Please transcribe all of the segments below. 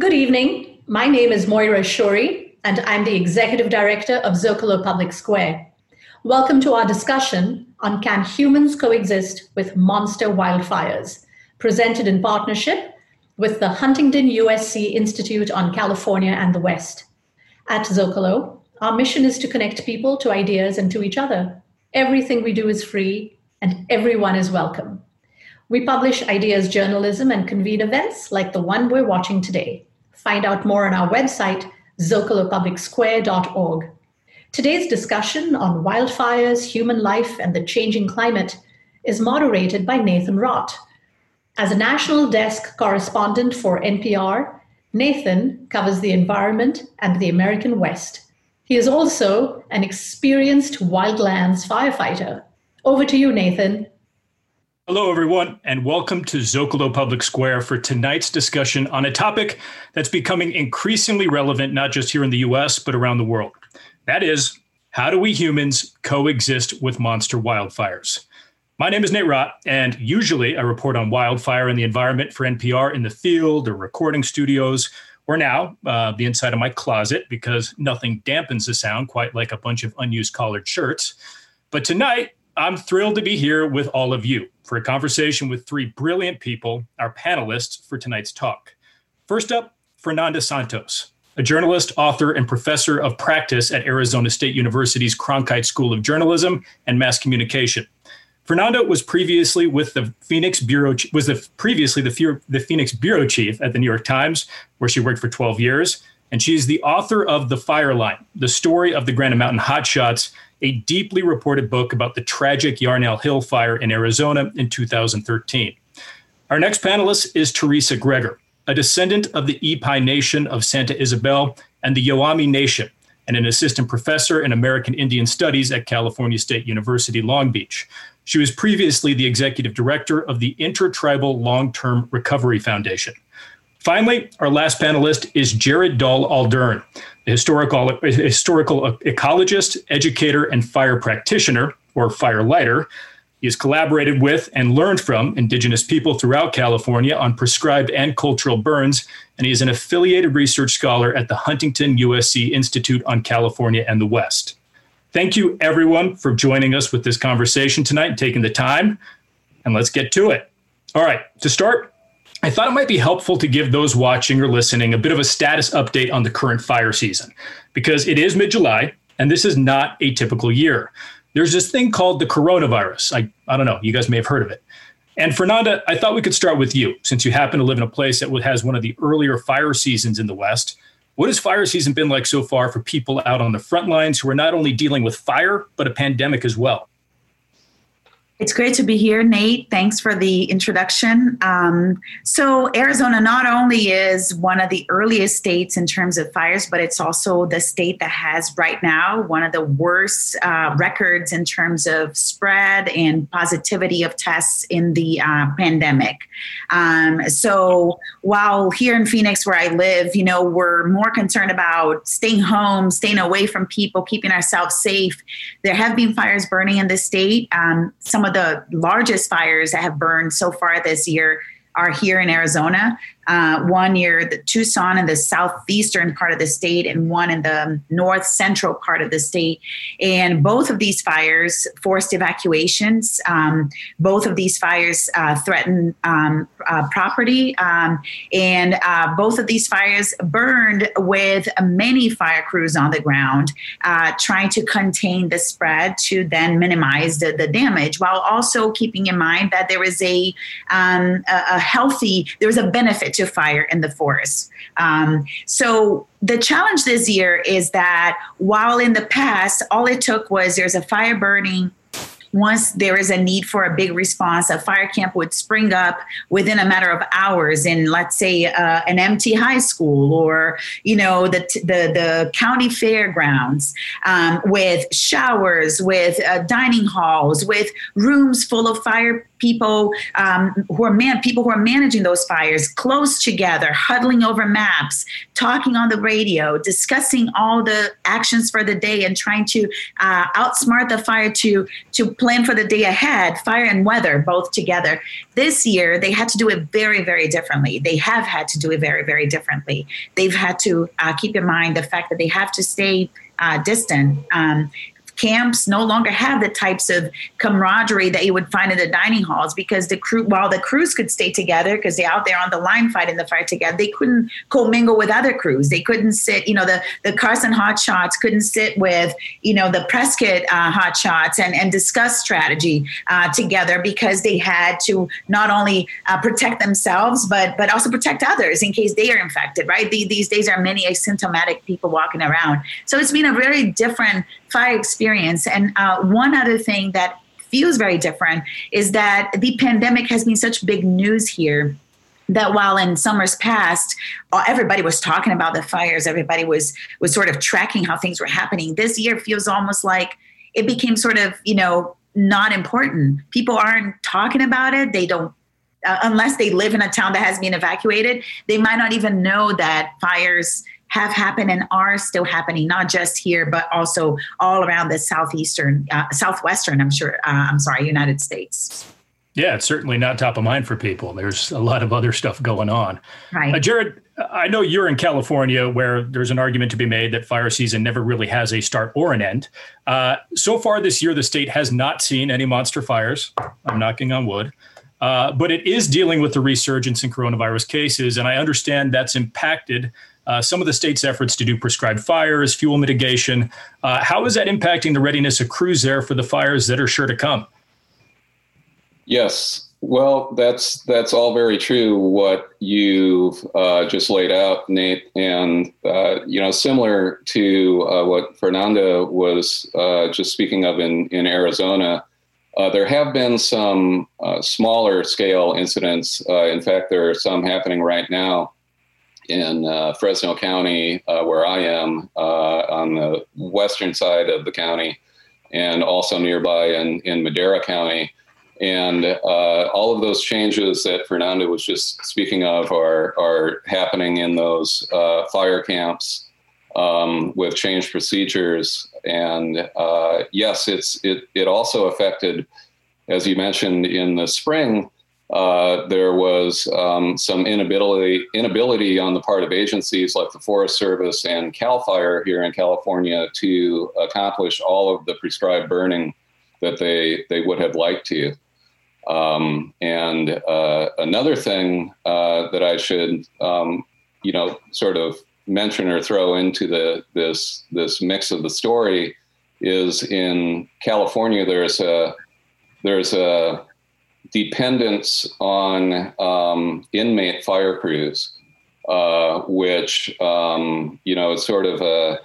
Good evening. My name is Moira Shourie, and I'm the Executive Director of Zocalo Public Square. Welcome to our discussion on Can Humans Coexist with Monster Wildfires, presented in partnership with the Huntington USC Institute on California and the West. At Zocalo, our mission is to connect people to ideas and to each other. Everything we do is free, and everyone is welcome. We publish ideas journalism and convene events like the one we're watching today. Find out more on our website, zocalopublicsquare.org. Today's discussion on wildfires, human life, and the changing climate is moderated by Nathan Rott. As a national desk correspondent for NPR, Nathan covers the environment and the American West. He is also an experienced wildlands firefighter. Over to you, Nathan. Hello, everyone, and welcome to Zocalo Public Square for tonight's discussion on a topic that's becoming increasingly relevant not just here in the US, but around the world. That is, how do we humans coexist with monster wildfires? My name is Nate Rott, and usually I report on wildfire and the environment for NPR in the field or recording studios, or now uh, the inside of my closet because nothing dampens the sound quite like a bunch of unused collared shirts. But tonight, I'm thrilled to be here with all of you for a conversation with three brilliant people, our panelists for tonight's talk. First up, Fernanda Santos, a journalist, author, and professor of practice at Arizona State University's Cronkite School of Journalism and Mass Communication. Fernanda was previously with the Phoenix bureau was the previously the, the Phoenix bureau chief at the New York Times, where she worked for 12 years, and she's the author of The Fire Line: The Story of the Granite Mountain Hotshots, a deeply reported book about the tragic Yarnell Hill fire in Arizona in 2013. Our next panelist is Theresa Gregor, a descendant of the Iipay Nation of Santa Ysabel and the Yoeme Nation, and an assistant professor in American Indian Studies at California State University, Long Beach. She was previously the executive director of the Intertribal Long Term Recovery Foundation. Finally, our last panelist is Jared Dahl Aldern, a historical, a historical ecologist, educator, and fire practitioner, or fire lighter. He has collaborated with and learned from Indigenous people throughout California on prescribed and cultural burns, and he is an affiliated research scholar at the Huntington USC Institute on California and the West. Thank you, everyone, for joining us with this conversation tonight and taking the time. And let's get to it. All right, to start, I thought it might be helpful to give those watching or listening a bit of a status update on the current fire season because it is mid July and this is not a typical year. There's this thing called the coronavirus. I, I don't know, you guys may have heard of it. And Fernanda, I thought we could start with you since you happen to live in a place that has one of the earlier fire seasons in the West. What has fire season been like so far for people out on the front lines who are not only dealing with fire, but a pandemic as well? It's great to be here, Nate. Thanks for the introduction. Um, so, Arizona not only is one of the earliest states in terms of fires, but it's also the state that has right now one of the worst uh, records in terms of spread and positivity of tests in the uh, pandemic. Um, so, while here in Phoenix, where I live, you know, we're more concerned about staying home, staying away from people, keeping ourselves safe. There have been fires burning in the state. Um, some some of the largest fires that have burned so far this year are here in Arizona uh, one near the Tucson in the southeastern part of the state and one in the north central part of the state. And both of these fires forced evacuations. Um, both of these fires uh, threatened um, uh, property. Um, and uh, both of these fires burned with many fire crews on the ground uh, trying to contain the spread to then minimize the, the, damage while also keeping in mind that there is a, um, a, a healthy, there is a benefit to fire in the forest. Um, so the challenge this year is that while in the past all it took was there's a fire burning once there is a need for a big response, a fire camp would spring up within a matter of hours in, let's say, uh, an empty high school or you know the the, the county fairgrounds um, with showers, with uh, dining halls, with rooms full of fire people um, who are man people who are managing those fires close together, huddling over maps, talking on the radio, discussing all the actions for the day, and trying to uh, outsmart the fire to to plan for the day ahead, fire and weather both together. This year, they had to do it very, very differently. They have had to do it very, very differently. They've had to uh, keep in mind the fact that they have to stay uh, distant. Um, camps no longer have the types of camaraderie that you would find in the dining halls because the crew, while the crews could stay together because they're out there on the line fighting the fire together, they couldn't commingle with other crews. They couldn't sit, you know, the, the Carson Hot Shots couldn't sit with, you know, the Prescott uh, Hot Shots and, and discuss strategy uh, together because they had to not only uh, protect themselves, but, but also protect others in case they are infected, right? The, these days are many asymptomatic people walking around. So it's been a very different fire experience. And uh, one other thing that feels very different is that the pandemic has been such big news here that while in summers past uh, everybody was talking about the fires everybody was was sort of tracking how things were happening. This year feels almost like it became sort of you know not important. People aren't talking about it. They don't uh, unless they live in a town that has been evacuated they might not even know that fires have happened and are still happening, not just here, but also all around the southeastern, uh, southwestern. I'm sure. Uh, I'm sorry, United States. Yeah, it's certainly not top of mind for people. There's a lot of other stuff going on. Right, uh, Jared. I know you're in California, where there's an argument to be made that fire season never really has a start or an end. Uh, so far this year, the state has not seen any monster fires. I'm knocking on wood. Uh, but it is dealing with the resurgence in coronavirus cases, and I understand that's impacted uh, some of the state's efforts to do prescribed fires, fuel mitigation. Uh, how is that impacting the readiness of crews there for the fires that are sure to come? Yes, well, that's that's all very true. What you've uh, just laid out, Nate, and uh, you know, similar to uh, what Fernando was just speaking of in in Arizona. Uh, there have been some uh, smaller scale incidents. in fact, there are some happening right now in uh, Fresno County, uh, where I am, uh, on the western side of the county, and also nearby in, in Madera County. And uh, all of those changes that Fernando was just speaking of are, are happening in those uh, fire camps um, with changed procedures. And uh, yes, it's, it, it also affected, as you mentioned in the spring, uh, there was um, some inability inability on the part of agencies like the Forest Service and Cal Fire here in California to accomplish all of the prescribed burning that they they would have liked to. Um, and uh, another thing uh, that I should um, you know sort of mention or throw into the this this mix of the story is in California. There's a there's a dependence on um, inmate fire crews, uh, which um, you know it's sort of a.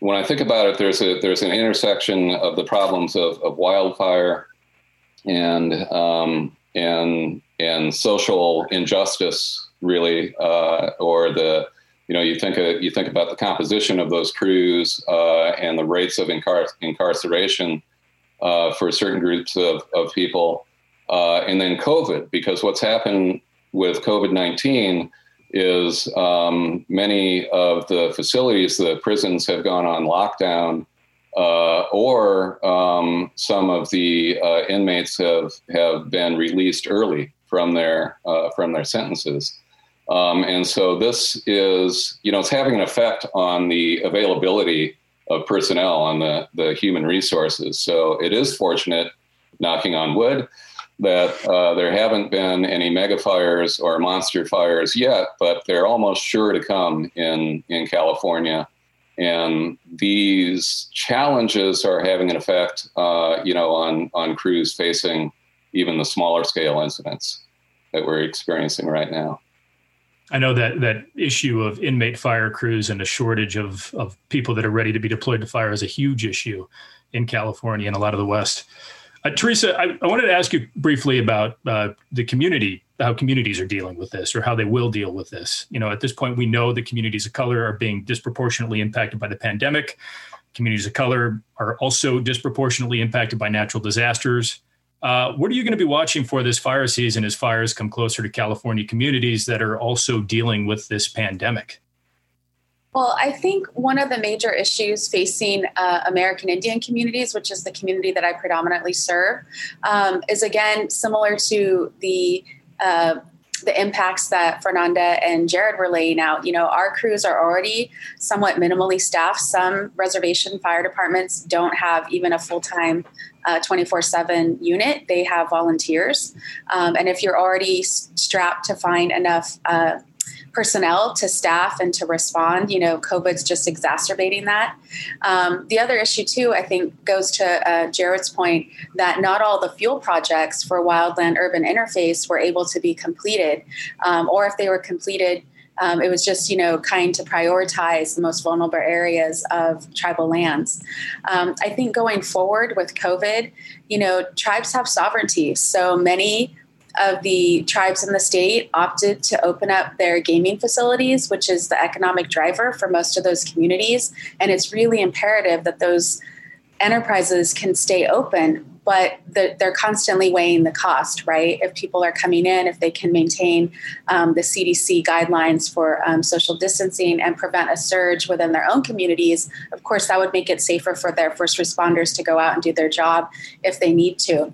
When I think about it, there's a there's an intersection of the problems of, of wildfire and um, and and social injustice, really, uh, or the you know you think of, you think about the composition of those crews uh, and the rates of incar- incarceration uh, for certain groups of, of people uh, and then COVID, because what's happened with COVID 19 is um, many of the facilities, the prisons have gone on lockdown, uh, or um, some of the uh, inmates have, have been released early from their, uh, from their sentences. Um, and so this is, you know, it's having an effect on the availability of personnel on the, the human resources. So it is fortunate, knocking on wood, that uh, there haven't been any mega fires or monster fires yet, but they're almost sure to come in, in California. And these challenges are having an effect, uh, you know, on, on crews facing even the smaller scale incidents that we're experiencing right now. I know that that issue of inmate fire crews and a shortage of, of people that are ready to be deployed to fire is a huge issue in California and a lot of the West. Uh, Theresa, I, I, wanted to ask you briefly about uh, the community, how communities are dealing with this or how they will deal with this. You know, at this point, we know that communities of color are being disproportionately impacted by the pandemic. Communities of color are also disproportionately impacted by natural disasters. Uh, what are you going to be watching for this fire season as fires come closer to California communities that are also dealing with this pandemic? Well, I think one of the major issues facing uh, American Indian communities, which is the community that I predominantly serve, um, is again similar to the uh, the impacts that Fernanda and Jared were laying out. You know, our crews are already somewhat minimally staffed. Some reservation fire departments don't have even a full time 24 uh, 7 unit, they have volunteers. Um, and if you're already strapped to find enough uh, personnel to staff and to respond. You know, COVID's just exacerbating that. Um, the other issue, too, I think goes to uh, Jared's point that not all the fuel projects for wildland urban interface were able to be completed, um, or if they were completed, um, it was just, you know, kind to prioritize the most vulnerable areas of tribal lands. Um, I think going forward with COVID, you know, tribes have sovereignty. So many of the tribes in the state opted to open up their gaming facilities, which is the economic driver for most of those communities. And it's really imperative that those enterprises can stay open, but they're constantly weighing the cost, right? If people are coming in, if they can maintain um, the CDC guidelines for um, social distancing and prevent a surge within their own communities, of course, that would make it safer for their first responders to go out and do their job if they need to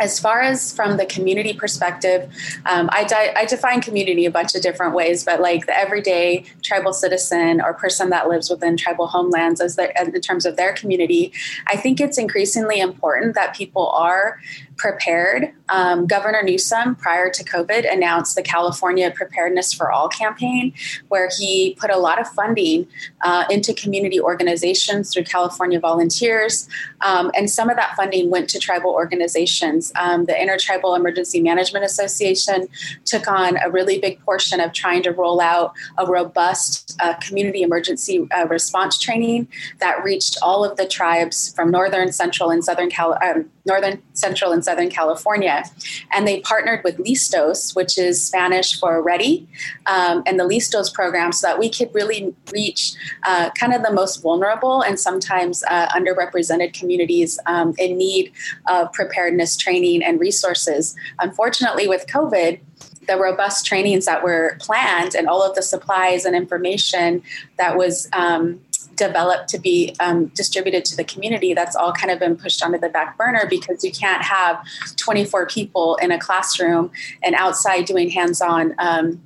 as far as from the community perspective, um, I, di- I, define community a bunch of different ways, but like the everyday tribal citizen or person that lives within tribal homelands, as their, in terms of their community, I think it's increasingly important that people are prepared. Um, Governor Newsom, prior to COVID, announced the California Preparedness for All campaign, where he put a lot of funding uh, into community organizations through California Volunteers. Um, and some of that funding went to tribal organizations. Um, the Intertribal Emergency Management Association took on a really big portion of trying to roll out a robust uh, community emergency uh, response training that reached all of the tribes from northern, central, and southern California um, northern, central, and southern California. And they partnered with Listos, which is Spanish for ready, um, and the Listos program so that we could really reach uh, kind of the most vulnerable and sometimes uh, underrepresented communities um, in need of preparedness training and resources. Unfortunately, with COVID, the robust trainings that were planned and all of the supplies and information that was um, developed to be um, distributed to the community, that's all kind of been pushed onto the back burner because you can't have 24 people in a classroom and outside doing hands on. Um,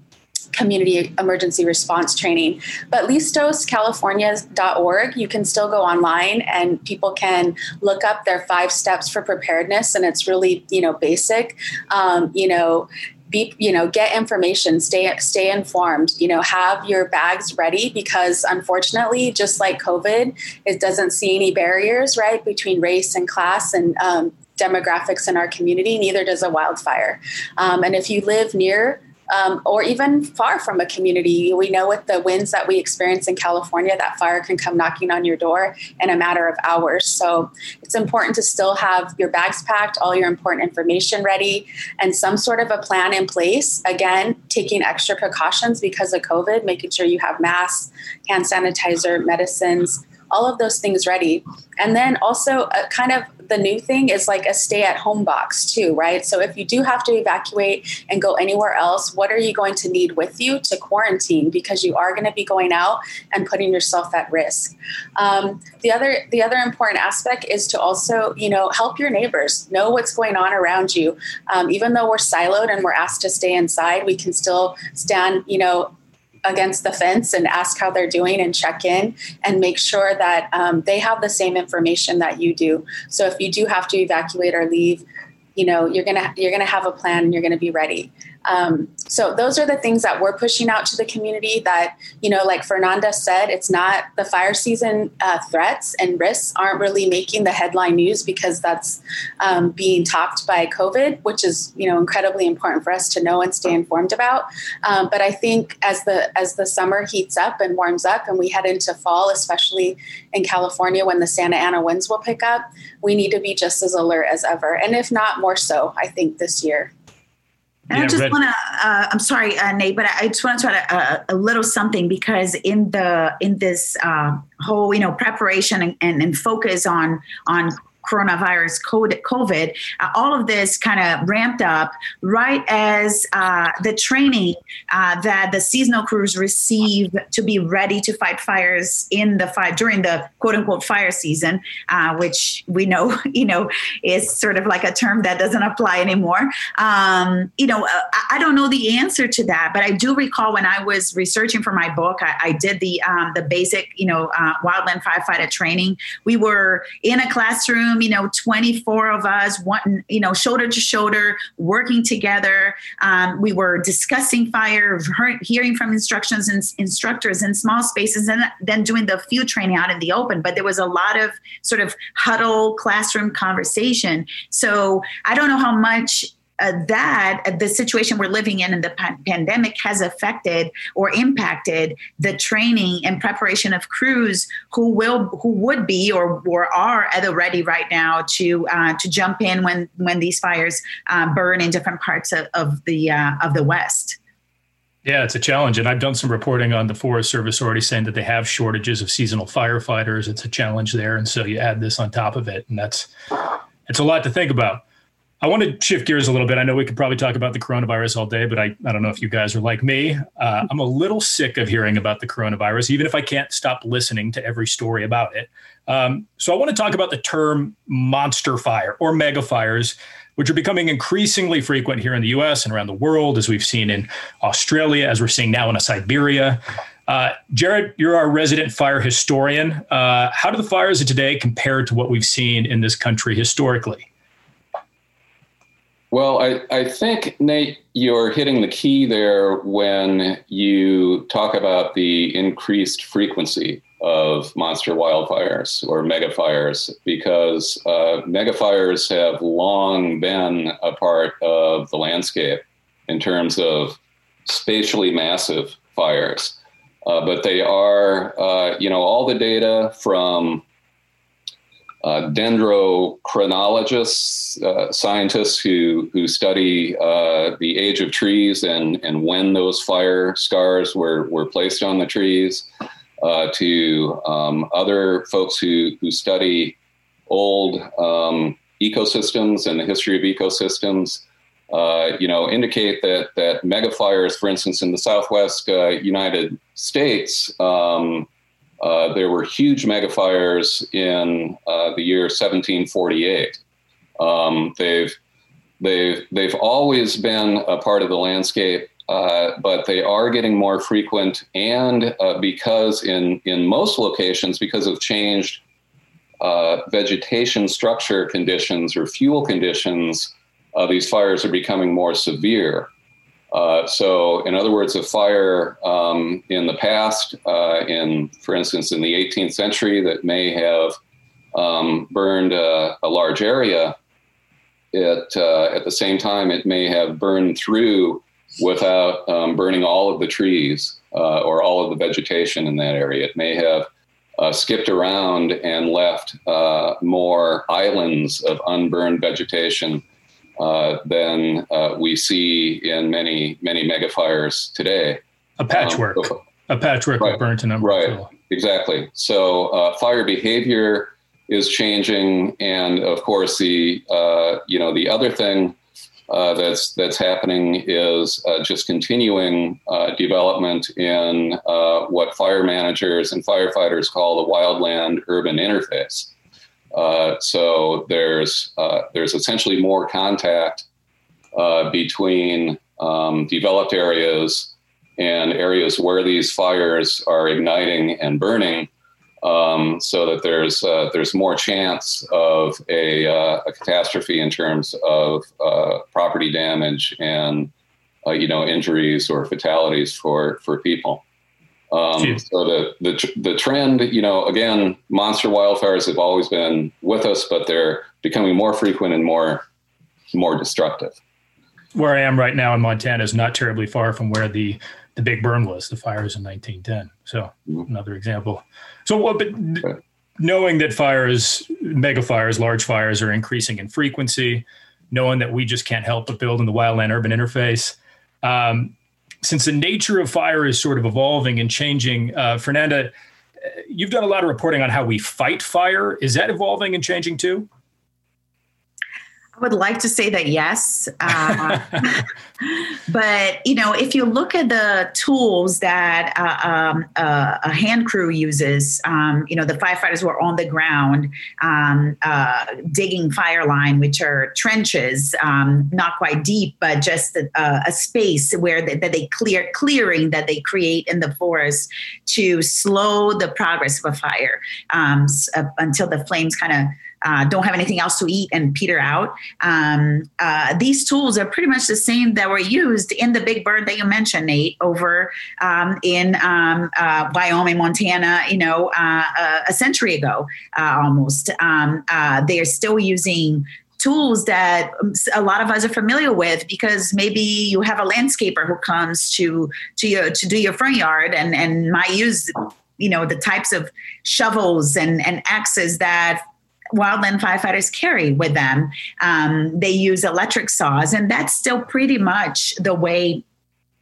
community emergency response training. But listoscalifornia.org, you can still go online and people can look up their five steps for preparedness. And it's really, you know, basic. Um, you know, be you know get information stay stay informed you know have your bags ready because unfortunately just like covid it doesn't see any barriers right between race and class and um, demographics in our community neither does a wildfire. Um, and if you live near um, or even far from a community. We know with the winds that we experience in California, that fire can come knocking on your door in a matter of hours. So it's important to still have your bags packed, all your important information ready, and some sort of a plan in place. Again, taking extra precautions because of COVID, making sure you have masks, hand sanitizer, medicines, all of those things ready. And then also, a kind of the new thing is like a stay at home box too, right? So if you do have to evacuate and go anywhere else, what are you going to need with you to quarantine? Because you are going to be going out and putting yourself at risk. Um, the other the other important aspect is to also you know help your neighbors know what's going on around you. Um, even though we're siloed and we're asked to stay inside, we can still stand you know against the fence and ask how they're doing and check in and make sure that um, they have the same information that you do. So if you do have to evacuate or leave, you know you're gonna you're gonna have a plan and you're gonna be ready. Um, so those are the things that we're pushing out to the community that, you know, like Fernanda said, it's not the fire season uh, threats and risks aren't really making the headline news because that's um, being topped by COVID, which is, you know, incredibly important for us to know and stay informed about. Um, but I think as the as the summer heats up and warms up and we head into fall, especially in California when the Santa Ana winds will pick up, we need to be just as alert as ever. And if not more so, I think this year. And yeah, I just want to, uh, I'm sorry, uh, Nate, but I just want to try to, uh, a little something because in the, in this uh, whole, you know, preparation and, and, and, focus on, on coronavirus, COVID, uh, all of this kind of ramped up right as uh, the training uh, that the seasonal crews receive to be ready to fight fires in the fire during the quote unquote fire season, uh, which we know, you know, is sort of like a term that doesn't apply anymore. Um, you know, uh, I don't know the answer to that, but I do recall when I was researching for my book, I, I did the um, the basic, you know, uh, wildland firefighter training. We were in a classroom, you know, 24 of us, one, you know, shoulder to shoulder, working together. Um, we were discussing fire, hearing from instructions and instructors in small spaces, and then doing the field training out in the open. But there was a lot of sort of huddle classroom conversation. So I don't know how much uh, that uh, the situation we're living in in the pa- pandemic has affected or impacted the training and preparation of crews who will who would be or, or are at the ready right now to uh, to jump in when when these fires uh, burn in different parts of, of the uh, of the west. Yeah, it's a challenge. And I've done some reporting on the Forest Service already saying that they have shortages of seasonal firefighters. It's a challenge there. And so you add this on top of it. And that's it's a lot to think about. I want to shift gears a little bit. I know we could probably talk about the coronavirus all day, but I, I don't know if you guys are like me. Uh, I'm a little sick of hearing about the coronavirus, even if I can't stop listening to every story about it. Um, so I want to talk about the term monster fire or mega fires, which are becoming increasingly frequent here in the US and around the world, as we've seen in Australia, as we're seeing now in Siberia. Uh, Jared, you're our resident fire historian. Uh, how do the fires of today compare to what we've seen in this country historically? Well, I, I think, Nate, you're hitting the key there when you talk about the increased frequency of monster wildfires or megafires, because uh, megafires have long been a part of the landscape in terms of spatially massive fires. Uh, but they are, uh, you know, all the data from uh, dendrochronologists, uh, scientists who, who study uh, the age of trees and, and when those fire scars were, were placed on the trees, uh, to um, other folks who, who study old um, ecosystems and the history of ecosystems. Uh, you know, indicate that that megafires, for instance, in the Southwest uh, United States, um, uh, there were huge megafires in uh, the year 1748. Um, they've they've they've always been a part of the landscape, uh, but they are getting more frequent, and uh, because in in most locations, because of changed uh, vegetation structure conditions or fuel conditions, these fires are becoming more severe. Uh, so, in other words, a fire um, in the past, uh, in for instance, in the 18th century, that may have um, burned a, large area, it uh, at the same time it may have burned through without um, burning all of the trees uh, or all of the vegetation in that area. It may have uh, skipped around and left more islands of unburned vegetation than uh, we see in many many megafires today. A patchwork, um, a patchwork right, of burnt and Right, exactly. So uh, fire behavior is changing, and of course the uh, you know the other thing. Uh, that's that's happening is just continuing development in what fire managers and firefighters call the wildland urban interface. Uh, so there's uh, there's essentially more contact uh, between um, developed areas and areas where these fires are igniting and burning, um, so that there's uh, there's more chance of a, uh, a catastrophe in terms of property damage and you know injuries or fatalities for for people. Um, so the, the the trend, you know, again, monster wildfires have always been with us, but they're becoming more frequent and more more destructive. Where I am right now in Montana is not terribly far from where the the big burn was, the fires in 1910. So mm-hmm. another example. So what? But right. knowing that fires, mega fires, large fires, are increasing in frequency, knowing that we just can't help but build in the wildland urban interface. Um, since the nature of fire is sort of evolving and changing, uh, Fernanda, you've done a lot of reporting on how we fight fire. Is that evolving and changing too? I would like to say that yes. Uh, but, you know, if you look at the tools that uh, um, uh, a hand crew uses, um, you know, the firefighters were on the ground um, uh, digging fire line, which are trenches, um, not quite deep, but just a, a space where they, that they clear, clearing that they create in the forest to slow the progress of a fire um, uh, until the flames kind of uh, don't have anything else to eat and peter out. Um, uh, these tools are pretty much the same that were used in the big burn that you mentioned, Nate, over um, in um, uh, Wyoming, Montana, you know, uh, uh, a century ago almost. Um, they are still using tools that a lot of us are familiar with because maybe you have a landscaper who comes to to your to do your front yard and and might use you know the types of shovels and and axes that wildland firefighters carry with them. Um, they use electric saws, and that's still pretty much the way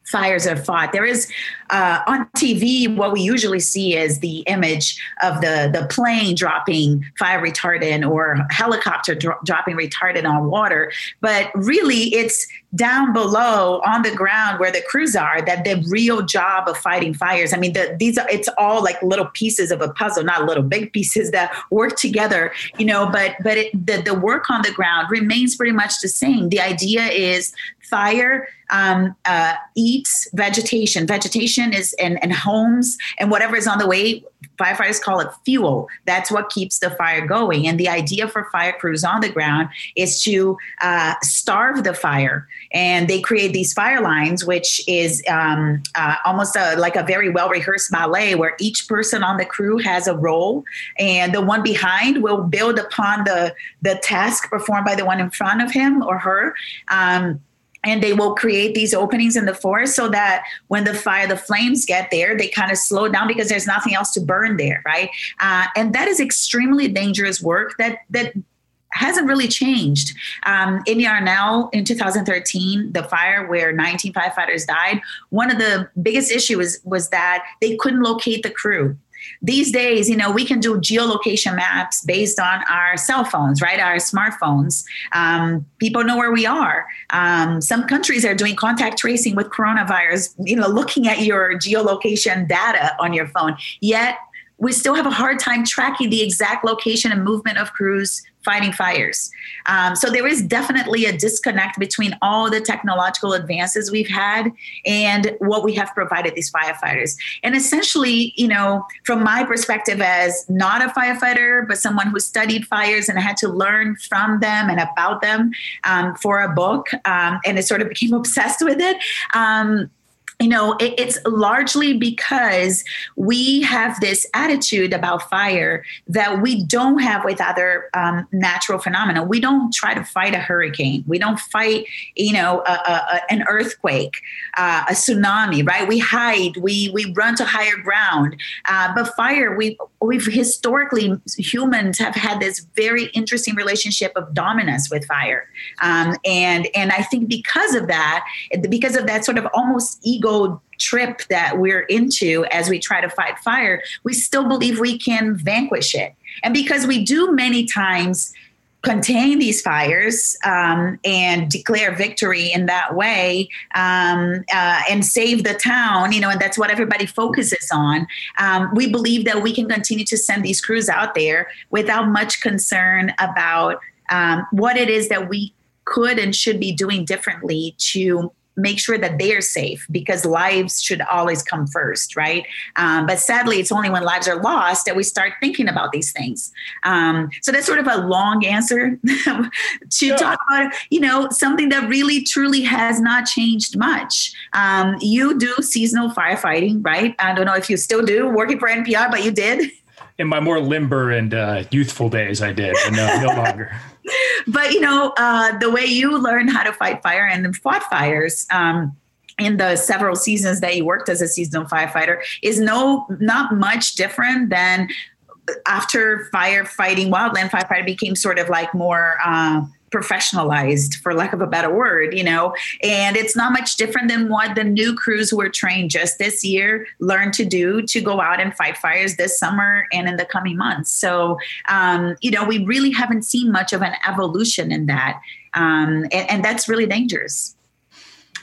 fires are fought. There is uh, on TV what we usually see is the image of the the plane dropping fire retardant or helicopter dro- dropping retardant on water, but really it's down below on the ground where the crews are that the real job of fighting fires. I mean, the, these are it's all like little pieces of a puzzle, not little big pieces that work together, you know. But but it, the the work on the ground remains pretty much the same. The idea is fire um, uh, eats vegetation. Vegetation is and, homes and whatever is on the way. Firefighters call it fuel. That's what keeps the fire going. And the idea for fire crews on the ground is to uh, starve the fire. And they create these fire lines, which is um, uh, almost a, like a very well rehearsed ballet where each person on the crew has a role, and the one behind will build upon the the task performed by the one in front of him or her. Um, and they will create these openings in the forest so that when the fire the flames get there they kind of slow down because there's nothing else to burn there right uh, and that is extremely dangerous work that that hasn't really changed. Um, in Yarnell in 2013, the fire where 19 firefighters died, one of the biggest issues was that they couldn't locate the crew. These days, you know, we can do geolocation maps based on our cell phones, right? Our smartphones. Um, people know where we are. Um, some countries are doing contact tracing with coronavirus, you know, looking at your geolocation data on your phone. Yet, we still have a hard time tracking the exact location and movement of crews fighting fires. Um, so there is definitely a disconnect between all the technological advances we've had and what we have provided these firefighters. And essentially, you know, from my perspective as not a firefighter, but someone who studied fires and had to learn from them and about them um, for a book, um, and it sort of became obsessed with it um, you know it, it's largely because we have this attitude about fire that we don't have with other um, natural phenomena. We don't try to fight a hurricane. We don't fight you know a, a, an earthquake uh, a tsunami right? We hide. We we run to higher ground. Uh, but fire we we've historically humans have had this very interesting relationship of dominance with fire. Um, and and i think because of that because of that sort of almost ego ego trip that we're into as we try to fight fire, we still believe we can vanquish it. And because we do many times contain these fires um, and declare victory in that way um, uh, and save the town, you know, and that's what everybody focuses on. Um, we believe that we can continue to send these crews out there without much concern about um, what it is that we could and should be doing differently to make sure that they're safe because lives should always come first, right? Um, but sadly, it's only when lives are lost that we start thinking about these things. Um, so that's sort of a long answer to yeah. talk about, you know, something that really truly has not changed much. Um, you do seasonal firefighting, right? I don't know if you still do working for NPR, but you did. In my more limber and uh, youthful days, I did, but no, no longer. but you know, uh, the way you learn how to fight fire and fought fires. Um, in the several seasons that you worked as a seasonal firefighter is no not much different than after firefighting wildland firefighter became sort of like more uh, professionalized for lack of a better word you know? And it's not much different than what the new crews who were trained just this year learned to do to go out and fight fires this summer and in the coming months. So um, you know we really haven't seen much of an evolution in that. Um, and, and that's really dangerous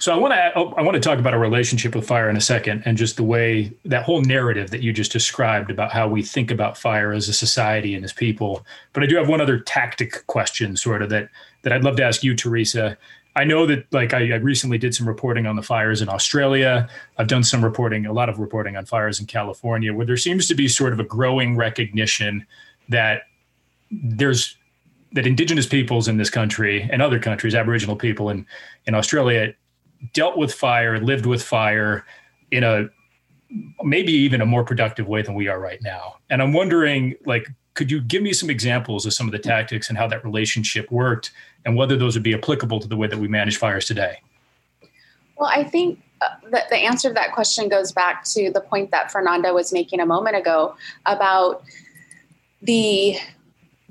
so I want to oh, I want to talk about a relationship with fire in a second, and just the way that whole narrative that you just described about how we think about fire as a society and as people. But I do have one other tactic question, sort of that that I'd love to ask you, Theresa. I know that like I, I recently did some reporting on the fires in Australia. I've done some reporting, a lot of reporting on fires in California, where there seems to be sort of a growing recognition that there's that indigenous peoples in this country and other countries, Aboriginal people in, in Australia, dealt with fire, lived with fire in a maybe even a more productive way than we are right now. And I'm wondering, like, could you give me some examples of some of the tactics and how that relationship worked, and whether those would be applicable to the way that we manage fires today? Well, I think uh, the, the answer to that question goes back to the point that Fernanda was making a moment ago about the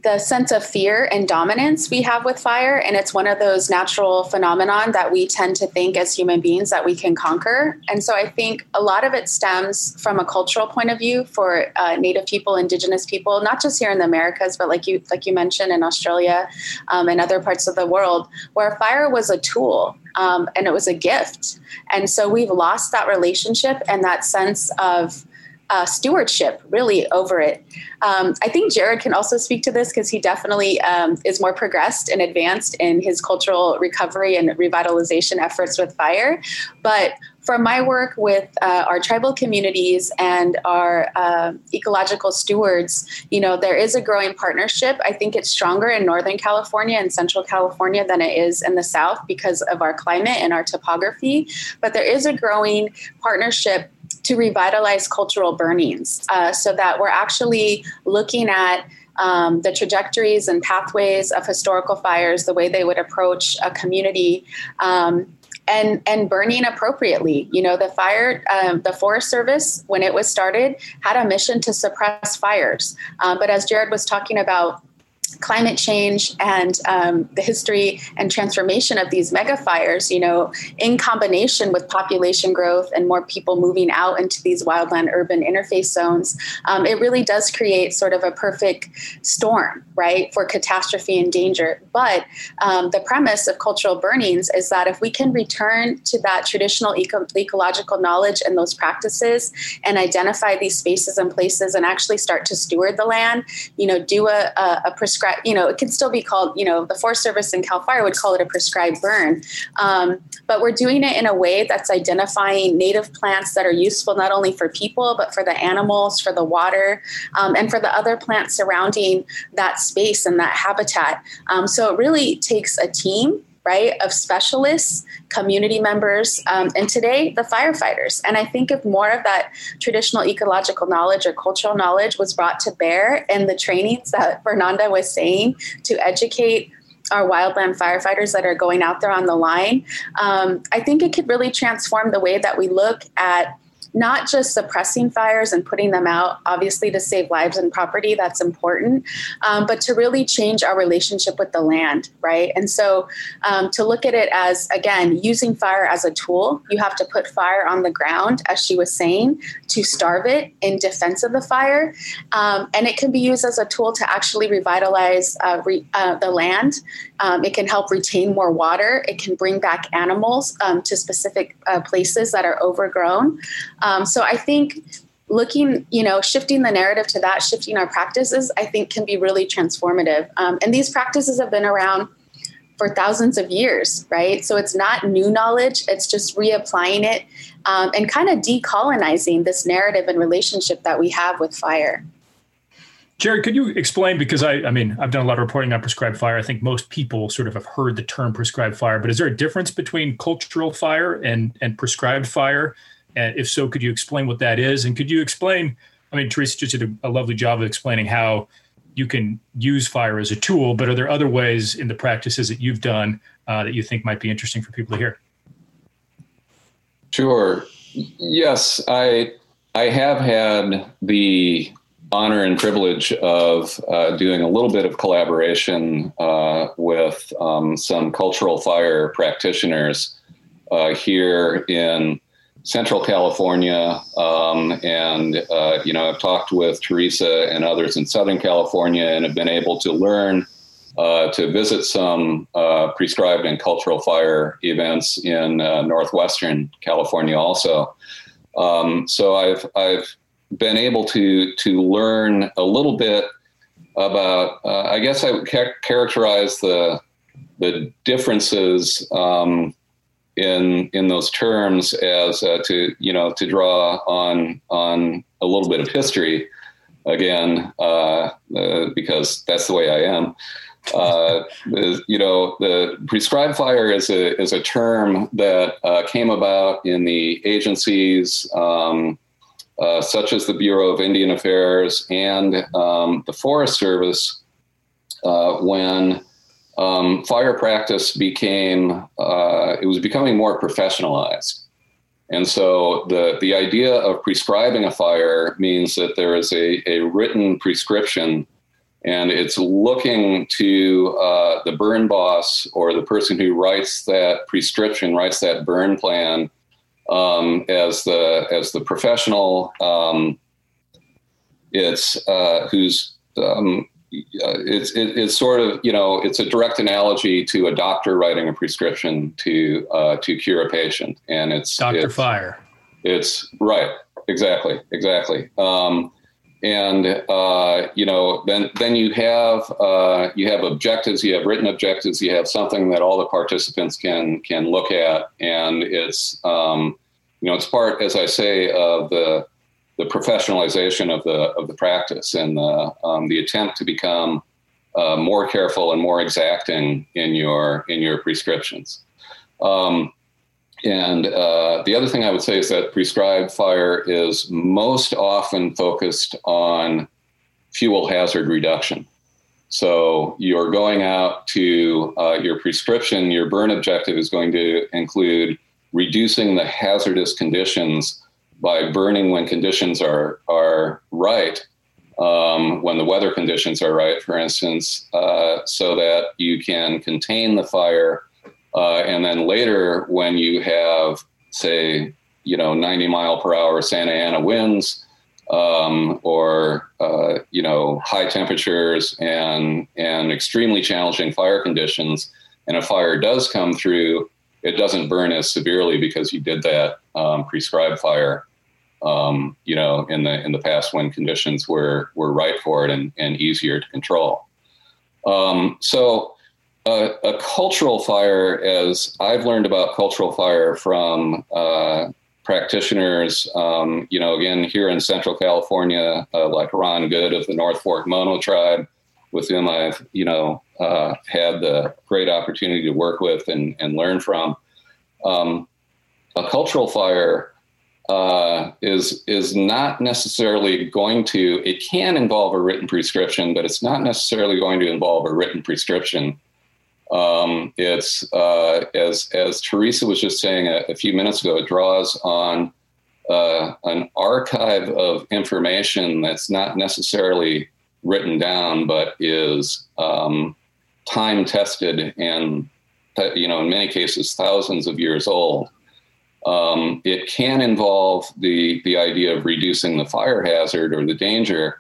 the sense of fear and dominance we have with fire and it's one of those natural phenomenon that we tend to think as human beings that we can conquer. And so i think a lot of it stems from a cultural point of view for uh, native people indigenous people not just here in the americas but like you like you mentioned in australia um, and other parts of the world where fire was a tool um, and it was a gift. And so we've lost that relationship and that sense of uh, stewardship really over it. Um, I think Jared can also speak to this because he definitely um, is more progressed and advanced in his cultural recovery and revitalization efforts with fire. But from my work with uh, our tribal communities and our uh, ecological stewards, you know, there is a growing partnership. I think it's stronger in Northern California and Central California than it is in the South because of our climate and our topography. But there is a growing partnership to revitalize cultural burnings uh, so that we're actually looking at um, the trajectories and pathways of historical fires, the way they would approach a community. Um, and, and burning appropriately. You know, the fire, um, the Forest Service, when it was started, had a mission to suppress fires. Um, but as Jared was talking about, climate change and um, the history and transformation of these mega fires, you know, in combination with population growth and more people moving out into these wildland urban interface zones, um, it really does create sort of a perfect storm, right, for catastrophe and danger. But um, the premise of cultural burnings is that if we can return to that traditional eco- ecological knowledge and those practices and identify these spaces and places and actually start to steward the land, you know, do a, a, a prescribed prescribed, you know, it can still be called, you know, the Forest Service and CAL FIRE would call it a prescribed burn. Um, but we're doing it in a way that's identifying native plants that are useful not only for people, but for the animals, for the water, um, and for the other plants surrounding that space and that habitat. Um, so it really takes a team right, of specialists, community members, um, and today the firefighters. And I think if more of that traditional ecological knowledge or cultural knowledge was brought to bear in the trainings that Fernanda was saying to educate our wildland firefighters that are going out there on the line, um, I think it could really transform the way that we look at not just suppressing fires and putting them out, obviously to save lives and property, that's important, um, but to really change our relationship with the land, right? And so um, to look at it as, again, using fire as a tool, you have to put fire on the ground, as she was saying, to starve it in defense of the fire. Um, and it can be used as a tool to actually revitalize uh, re, uh, the land. Um, it can help retain more water. It can bring back animals um, to specific uh, places that are overgrown. Um, so I think looking, you know, shifting the narrative to that, shifting our practices, I think can be really transformative. Um, and these practices have been around for thousands of years, right? So it's not new knowledge, it's just reapplying it um, and kind of decolonizing this narrative and relationship that we have with fire. Jared, could you explain? Because I, I mean, I've done a lot of reporting on prescribed fire. I think most people sort of have heard the term prescribed fire, but is there a difference between cultural fire and and prescribed fire? And if so, could you explain what that is? And could you explain? I mean, Theresa just did a, a lovely job of explaining how you can use fire as a tool, but are there other ways in the practices that you've done uh, that you think might be interesting for people to hear? Sure. Yes, I I have had the honor and privilege of uh, doing a little bit of collaboration uh, with um, some cultural fire practitioners uh, here in Central California. Um, and, uh, you know, I've talked with Theresa and others in Southern California and have been able to learn uh, to visit some uh, prescribed and cultural fire events in Northwestern California also. Um, so I've, I've been able to to learn a little bit about. Uh, I guess I would ca- characterize the the differences um, in in those terms as uh, to you know to draw on on a little bit of history again uh, uh because that's the way I am. Uh, you know, the prescribed fire is a is a term that uh, came about in the agencies um, uh, such as the Bureau of Indian Affairs and um, the Forest Service, when um, fire practice became, uh, it was becoming more professionalized. And so the, the idea of prescribing a fire means that there is a, a written prescription and it's looking to uh, the burn boss or the person who writes that prescription, writes that burn plan um, as the as the professional. Um, it's uh, who's um, it's it, it's sort of you know it's a direct analogy to a doctor writing a prescription to uh, to cure a patient, and it's Doctor Fire. It's right, exactly, exactly. Um, and uh, you know then then you have uh, you have objectives you have written objectives you have something that all the participants can can look at and it's um, you know it's part as i say of the the professionalization of the of the practice and the um, the attempt to become uh, more careful and more exacting in your in your prescriptions um, and uh, the other thing I would say is that prescribed fire is most often focused on fuel hazard reduction. So you're going out to uh, your prescription, your burn objective is going to include reducing the hazardous conditions by burning when conditions are, are right, um, when the weather conditions are right, for instance, uh, so that you can contain the fire uh, and then later, when you have, say, you know, 90 mile per hour Santa Ana winds, um, or uh, you know, high temperatures and and extremely challenging fire conditions, and a fire does come through, it doesn't burn as severely because you did that um, prescribed fire. Um, you know, in the in the past when conditions were were right for it and, and easier to control. Um, so a, a, cultural fire, as I've learned about cultural fire from uh, practitioners, um, you know, again, here in Central California, uh, like Ron Goode of the North Fork Mono tribe, with whom I've, you know, uh, had the great opportunity to work with and, and learn from. Um, a cultural fire uh, is is not necessarily going to. It can involve a written prescription, but it's not necessarily going to involve a written prescription um, it's uh, as as Theresa was just saying a, a few minutes ago. It draws on uh, an archive of information that's not necessarily written down, but is um, time tested and you know in many cases thousands of years old. Um, it can involve the the idea of reducing the fire hazard or the danger,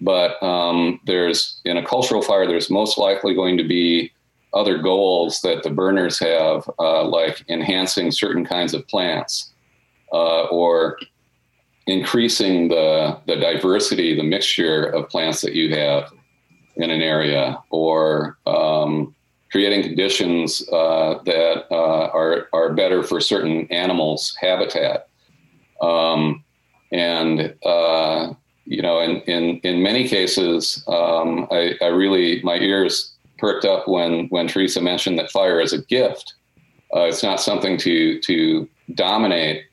but um, there's in a cultural fire there's most likely going to be other goals that the burners have, uh, like enhancing certain kinds of plants uh, or increasing the, the diversity, the mixture of plants that you have in an area, or um, creating conditions uh, that uh, are, are better for certain animals' habitat. Um, and uh, you know, in, in, in many cases, um, I, I really, my ears perked up when when Theresa mentioned that fire is a gift. Uh, it's not something to to dominate,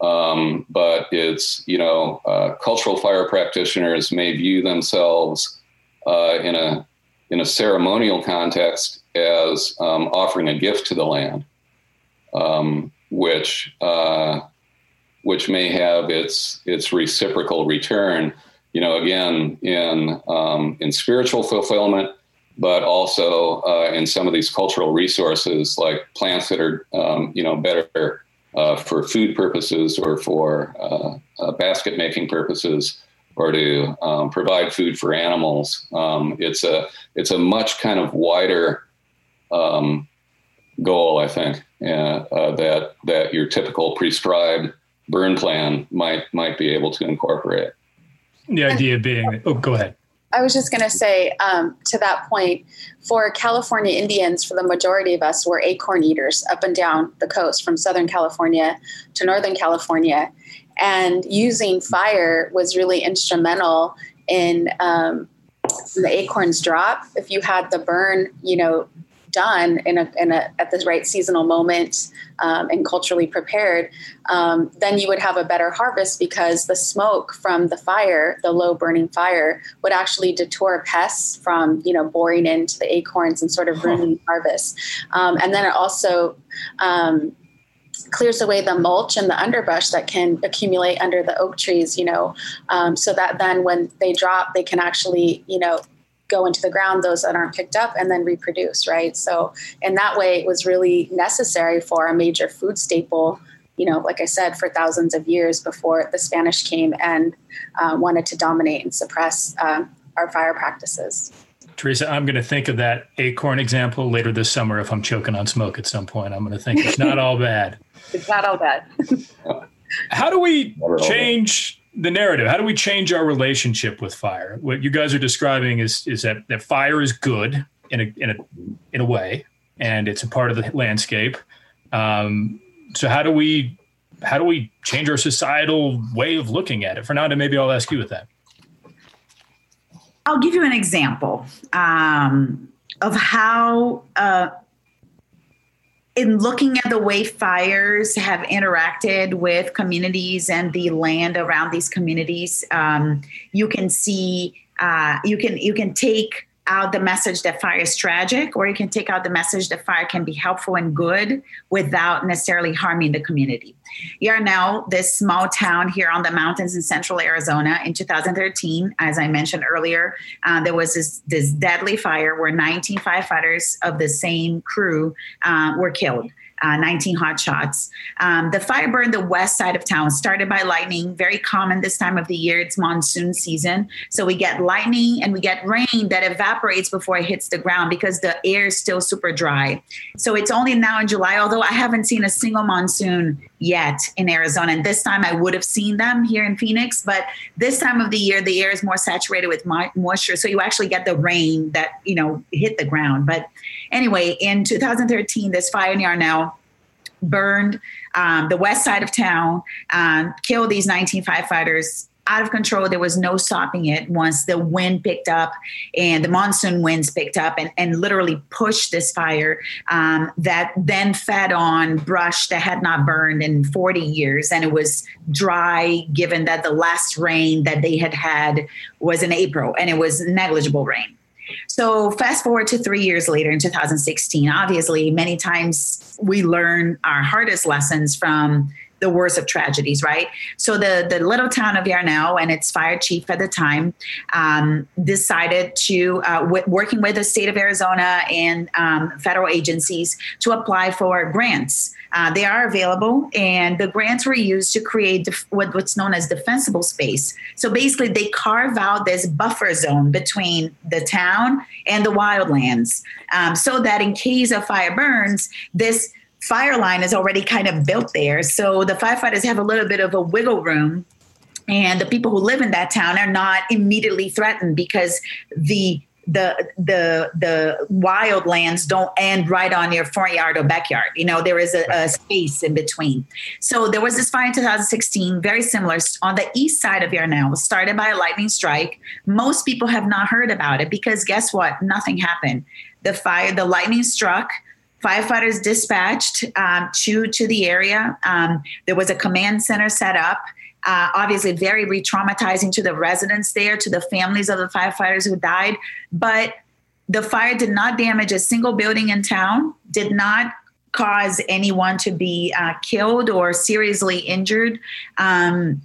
um, but it's you know uh, cultural fire practitioners may view themselves uh, in a in a ceremonial context as um, offering a gift to the land, um, which uh, which may have its its reciprocal return you know, again, in, um, in spiritual fulfillment, but also uh, in some of these cultural resources like plants that are, um, you know, better uh, for food purposes or for uh, uh basket making purposes or to um, provide food for animals. Um, it's a it's a much kind of wider um, goal, I think, uh, that that your typical prescribed burn plan might might be able to incorporate. The idea being, oh, go ahead. I was just going to say um, to that point, for California Indians, for the majority of us, we're acorn eaters up and down the coast from Southern California to Northern California. And using fire was really instrumental in um, the acorns drop. If you had the burn, you know, done in a, in a at the right seasonal moment um, and culturally prepared, um, then you would have a better harvest because the smoke from the fire, the low burning fire, would actually deter pests from you know boring into the acorns and sort of ruining huh. harvest. Um, and then it also um, clears away the mulch and the underbrush that can accumulate under the oak trees, you know, um, so that then when they drop, they can actually, you know, go into the ground, those that aren't picked up, and then reproduce, right? So, in that way, it was really necessary for a major food staple, you know, like I said, for thousands of years before the Spanish came and uh, wanted to dominate and suppress uh, our fire practices. Theresa, I'm going to think of that acorn example later this summer if I'm choking on smoke at some point. I'm going to think it's not all bad. It's not all bad. How do we change the narrative. How do we change our relationship with fire? What you guys are describing is is that that fire is good in a in a in a way, and it's a part of the landscape. Um, so how do we how do we change our societal way of looking at it? Fernanda, maybe I'll ask you with that. I'll give you an example um, of how uh, in looking at the way fires have interacted with communities and the land around these communities, um, you can see uh, you can you can take out the message that fire is tragic, or you can take out the message that fire can be helpful and good without necessarily harming the community. Yarnell, this small town here on the mountains in central Arizona in 2013, as I mentioned earlier, uh, there was this, this deadly fire where 19 firefighters of the same crew uh, were killed uh, 19 hot shots. Um, the fire burned the west side of town, started by lightning, very common this time of the year. It's monsoon season. So we get lightning and we get rain that evaporates before it hits the ground because the air is still super dry. So it's only now in July, although I haven't seen a single monsoon yet in Arizona. And this time I would have seen them here in Phoenix, but this time of the year, the air is more saturated with moisture. So you actually get the rain that, you know, hit the ground. But anyway, in 2013, this fire in Yarnell burned um, the west side of town, um, killed these 19 firefighters out of control. There was no stopping it once the wind picked up and the monsoon winds picked up and, and literally pushed this fire um, that then fed on brush that had not burned in 40 years. And it was dry, given that the last rain that they had had was in April and it was negligible rain. So, fast forward to three years later in 2016, obviously, many times we learn our hardest lessons from the worst of tragedies, right? So the the little town of Yarnell and its fire chief at the time um, decided to uh, w- working with the state of Arizona and um, federal agencies to apply for grants uh, they are available, and the grants were used to create def- what, what's known as defensible space. So basically, they carve out this buffer zone between the town and the wildlands, um, so that in case a fire burns, this fire line is already kind of built there. So the firefighters have a little bit of a wiggle room and the people who live in that town are not immediately threatened because the the the the wild lands don't end right on your front yard or backyard. You know, there is a, a, space in between. So there was this fire in 2016, very similar on the east side of Yarnell, started by a lightning strike. Most people have not heard about it because guess what? Nothing happened. The fire, the lightning struck firefighters dispatched um, to to the area. Um, there was a command center set up uh, obviously very re-traumatizing to the residents there, to the families of the firefighters who died. But the fire did not damage a single building in town, did not cause anyone to be uh, killed or seriously injured. Um,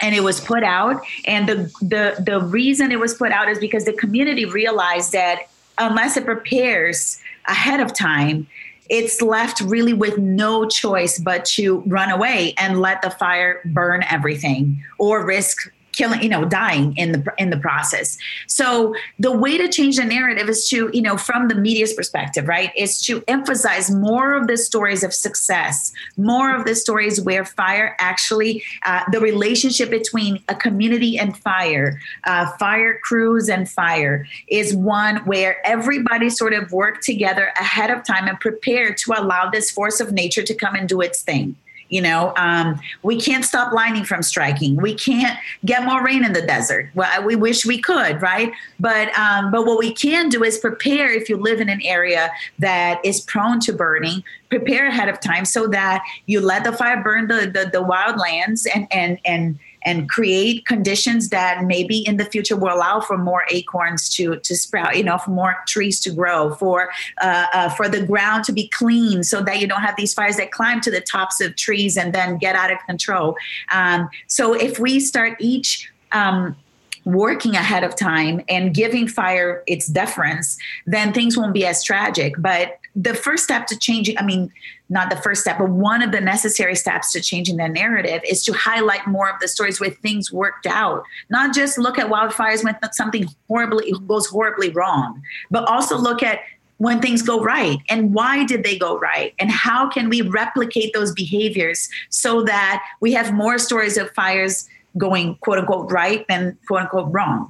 and it was put out and the the the reason it was put out is because the community realized that unless it prepares ahead of time it's left really with no choice but to run away and let the fire burn everything or risk killing you know dying in the in the process. So the way to change the narrative is to you know from the media's perspective right is to emphasize more of the stories of success more of the stories where fire actually uh, the relationship between a community and fire uh, fire crews and fire is one where everybody sort of worked together ahead of time and prepared to allow this force of nature to come and do its thing you know, um, we can't stop lightning from striking. We can't get more rain in the desert. Well, we wish we could, right? But um, but what we can do is prepare. If you live in an area that is prone to burning, prepare ahead of time so that you let the fire burn the the, the wildlands and and and and create conditions that maybe in the future will allow for more acorns to to sprout, you know, for more trees to grow, for uh, uh, for the ground to be clean, so that you don't have these fires that climb to the tops of trees and then get out of control. Um, so if we start each um, working ahead of time and giving fire its deference, then things won't be as tragic. But the first step to changing, I mean, not the first step, but one of the necessary steps to changing the narrative is to highlight more of the stories where things worked out. Not just look at wildfires when something horribly goes horribly wrong, but also look at when things go right and why did they go right and how can we replicate those behaviors so that we have more stories of fires going quote unquote right than quote unquote wrong.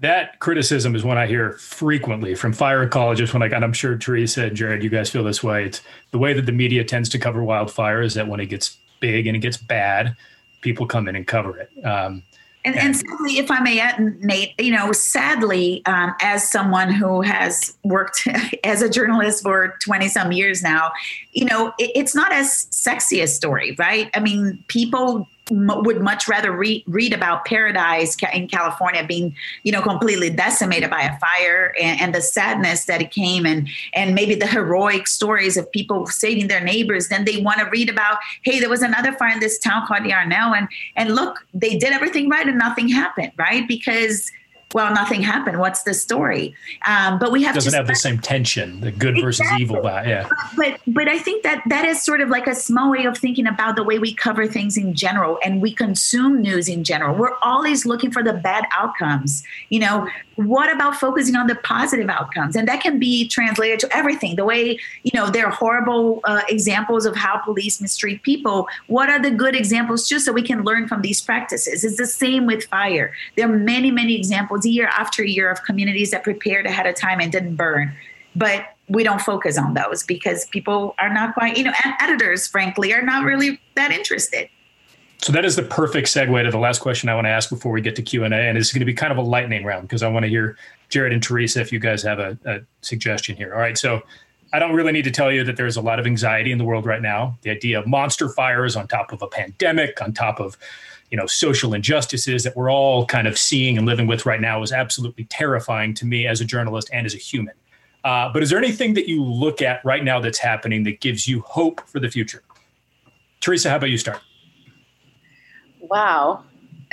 That criticism is one I hear frequently from fire ecologists. When I and I'm sure Theresa and Jared, you guys feel this way. It's the way that the media tends to cover wildfire is that when it gets big and it gets bad, people come in and cover it. Um, and, and, sadly, if I may add, Nate, you know, sadly, um, as someone who has worked as a journalist for 20 some years now, you know, it, it's not as sexy a story, right? I mean, people would much rather read read about paradise in California being, you know, completely decimated by a fire and, and, the sadness that it came and and maybe the heroic stories of people saving their neighbors. Then they want to read about, hey, there was another fire in this town called Yarnell, and and look, they did everything right and nothing happened, right? Because well, nothing happened. What's the story? Um, but we have doesn't have the same tension, the good exactly. versus evil. Yeah, but but I think that that is sort of like a small way of thinking about the way we cover things in general and we consume news in general. We're always looking for the bad outcomes. You know, what about focusing on the positive outcomes? And that can be translated to everything. The way you know there are horrible uh, examples of how police mistreat people. What are the good examples, too so we can learn from these practices? It's the same with fire. There are many many examples year after year of communities that prepared ahead of time and didn't burn. But we don't focus on those because people are not quite, you know, editors, frankly, are not really that interested. So that is the perfect segue to the last question I want to ask before we get to Q and A, and it's going to be kind of a lightning round because I want to hear Jared and Theresa if you guys have a, a suggestion here. All right, so I don't really need to tell you that there's a lot of anxiety in the world right now. The idea of monster fires on top of a pandemic, on top of you know social injustices that we're all kind of seeing and living with right now is absolutely terrifying to me as a journalist and as a human. Uh, but is there anything that you look at right now that's happening that gives you hope for the future? Theresa, how about you start? Wow.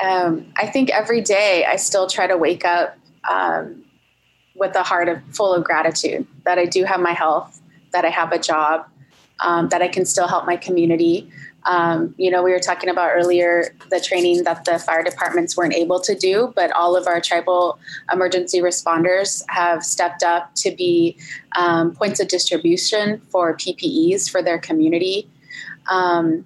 Um, I think every day I still try to wake up um, with a heart of, full of gratitude that I do have my health, that I have a job, um, that I can still help my community, um, you know, we were talking about earlier the training that the fire departments weren't able to do, but all of our tribal emergency responders have stepped up to be um, points of distribution for PPEs for their community. Um,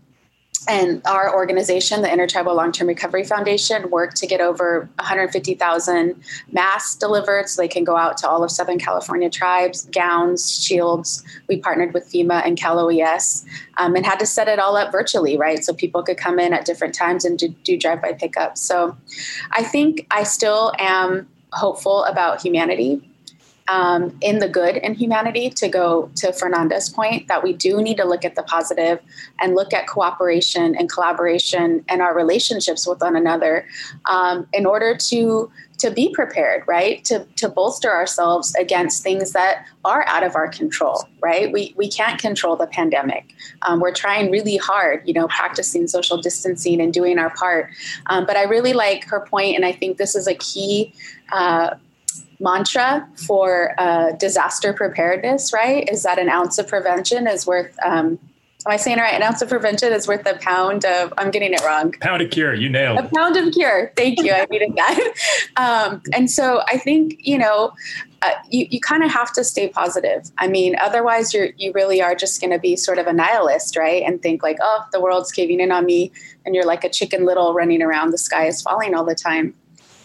and our organization, the Intertribal Long-Term Recovery Foundation, worked to get over 150,000 masks delivered so they can go out to all of Southern California tribes, gowns, shields. We partnered with FEMA and Cal OES um, and had to set it all up virtually, right? So people could come in at different times and do, do drive-by pickups. So I think I still am hopeful about humanity um, in the good in humanity to go to Fernanda's point that we do need to look at the positive and look at cooperation and collaboration and our relationships with one another um, in order to to be prepared, right? To, to bolster ourselves against things that are out of our control, right? We, we can't control the pandemic. Um, we're trying really hard, you know, practicing social distancing and doing our part. Um, but I really like her point, and I think this is a key. Uh, mantra for uh, disaster preparedness, right? Is that an ounce of prevention is worth um, am I saying it right? An ounce of prevention is worth a pound of, I'm getting it wrong. Pound of cure, you nailed it. A pound of cure. Thank you. I needed that. Um, and so I think, you know, uh, you, you kind of have to stay positive. I mean, otherwise you're, you really are just going to be sort of a nihilist, right? And think like, oh, the world's caving in on me. And you're like a chicken little running around. The sky is falling all the time.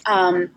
Um,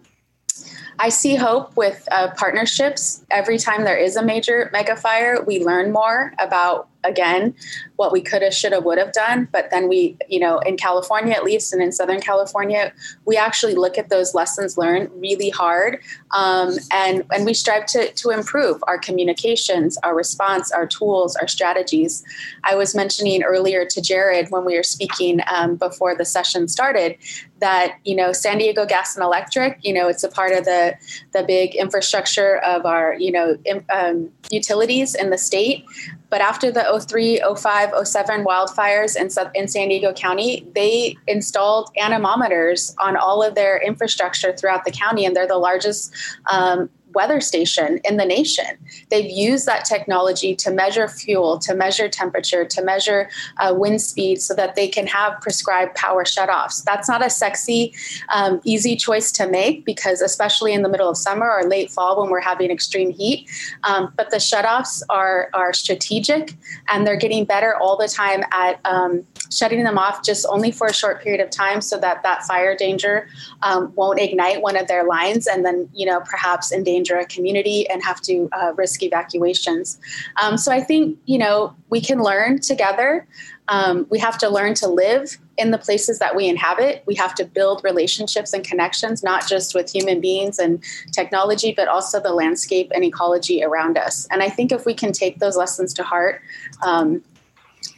I see hope with uh, partnerships. Every time there is a major mega fire, we learn more about again what we could have should have would have done. But then we you know in california at least and in southern california we actually look at those lessons learned really hard um, and and we strive to to improve our communications our response our tools our strategies. I was mentioning earlier to jared when we were speaking um, before the session started that you know san diego gas and electric you know it's a part of the the big infrastructure of our you know um, utilities in the state but after the 03, 05, 07 wildfires in, in San Diego County, they installed anemometers on all of their infrastructure throughout the county, and they're the largest um, weather station in the nation. They've used that technology to measure fuel, to measure temperature, to measure uh, wind speed so that they can have prescribed power shutoffs. That's not a sexy, um, easy choice to make because, especially in the middle of summer or late fall when we're having extreme heat, um, but the shutoffs are, are strategic and they're getting better all the time at um, shutting them off just only for a short period of time so that that fire danger um, won't ignite one of their lines and then, you know, perhaps endanger a community and have to uh, risk evacuations. Um, so I think, you know, we can learn together. Um, we have to learn to live in the places that we inhabit. We have to build relationships and connections, not just with human beings and technology, but also the landscape and ecology around us. And I think if we can take those lessons to heart, um,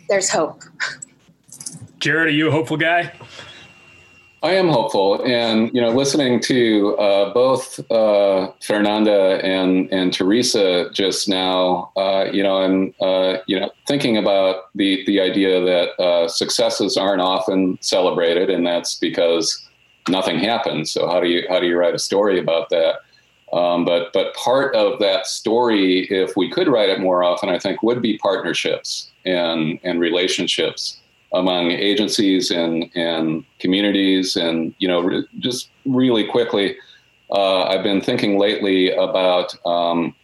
there's hope. Jared, are you a hopeful guy? I am hopeful, and you know, listening to uh, both uh, Fernanda and and Theresa just now, uh, you know, and uh, you know, thinking about the the idea that uh, successes aren't often celebrated, and that's because nothing happens. So how do you how do you write a story about that? Um, but but part of that story, if we could write it more often, I think would be partnerships and and relationships among agencies and, and communities. And, you know, re- just really quickly, uh, I've been thinking lately about, um,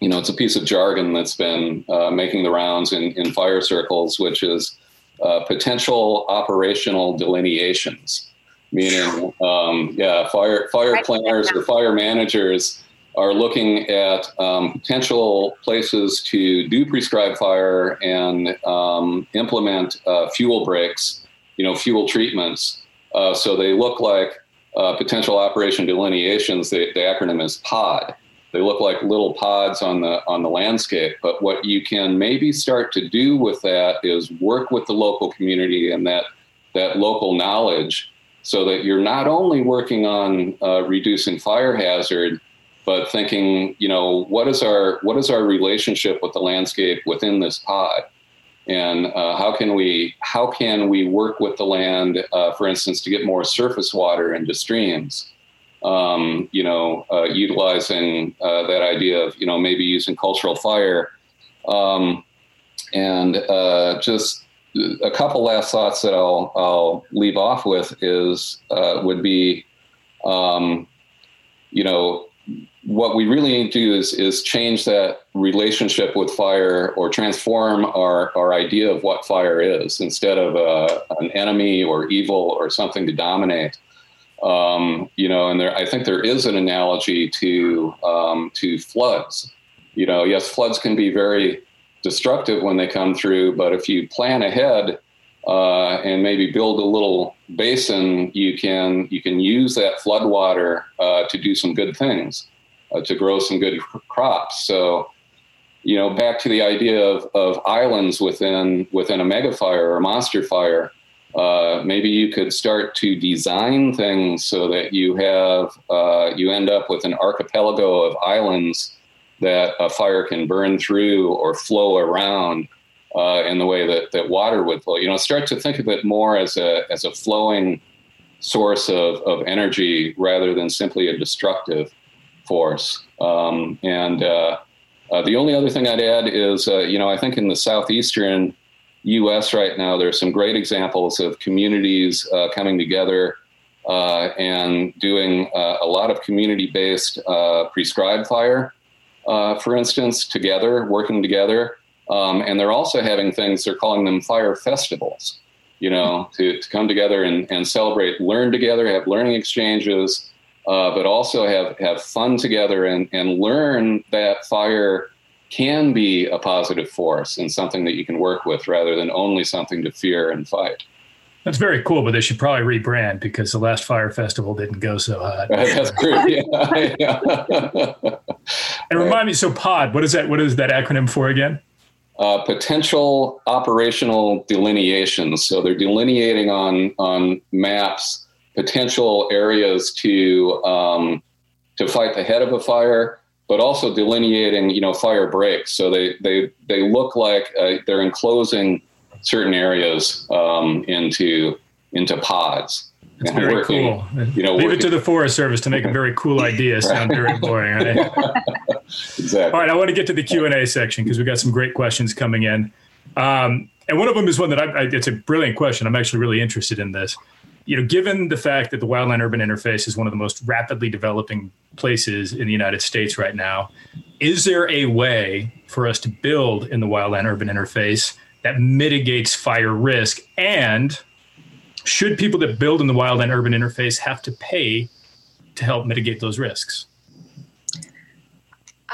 you know, it's a piece of jargon that's been uh, making the rounds in, in fire circles, which is uh, potential operational delineations, meaning, um, yeah, fire, fire planners or fire managers are looking at um, potential places to do prescribed fire and um, implement uh, fuel breaks, you know, fuel treatments. Uh, so they look like uh, potential operation delineations. The, acronym is POD. They look like little pods on the on the landscape. But what you can maybe start to do with that is work with the local community and that that local knowledge, so that you're not only working on uh, reducing fire hazard but thinking, you know, what is our what is our relationship with the landscape within this pod, and uh, how can we how can we work with the land, uh, for instance, to get more surface water into streams. Um, you know, uh, utilizing uh, that idea of you know maybe using cultural fire, um, and uh, just a couple last thoughts that I'll I'll leave off with is uh, would be, um, you know, what we really need to do is, is change that relationship with fire or transform our, our idea of what fire is instead of uh, an enemy or evil or something to dominate. Um, you know, and there, I think there is an analogy to um, to floods. You know, yes, floods can be very destructive when they come through, but if you plan ahead uh, and maybe build a little basin, you can you can use that flood water uh, to do some good things uh, to grow some good crops. So, you know, back to the idea of, of islands within within a mega fire or a monster fire. Uh, maybe you could start to design things so that you have uh, you end up with an archipelago of islands that a fire can burn through or flow around uh, in the way that, that water would flow. You know, start to think of it more as a as a flowing source of, of energy rather than simply a destructive force. Um, and uh, uh, the only other thing I'd add is, uh, you know, I think in the southeastern U.S. right now, there are some great examples of communities uh, coming together uh, and doing a lot of community-based prescribed fire, for instance, together, working together. Um, and they're also having things, they're calling them fire festivals, you know, to, to come together and, and celebrate, learn together, have learning exchanges, uh, but also have, have fun together and, and learn that fire can be a positive force and something that you can work with rather than only something to fear and fight. That's very cool, but they should probably rebrand because the last fire festival didn't go so hot. That's true. Yeah, yeah. and remind me, so POD, what is that? What is that acronym for again? Uh, potential operational delineations. So they're delineating on on maps potential areas to um, to fight the head of a fire, but also delineating, you know, fire breaks. So they they they look like uh, they're enclosing certain areas um, into into pods. It's very working, cool. You know, leave working. it to the Forest Service to make a very cool idea sound very boring. Right? exactly. All right, I want to get to the Q and A section because we got some great questions coming in, um, and one of them is one that I, I, it's a brilliant question. I'm actually really interested in this you know, given the fact that the wildland urban interface is one of the most rapidly developing places in the United States right now, is there a way for us to build in the wildland urban interface that mitigates fire risk? And should people that build in the wildland urban interface have to pay to help mitigate those risks?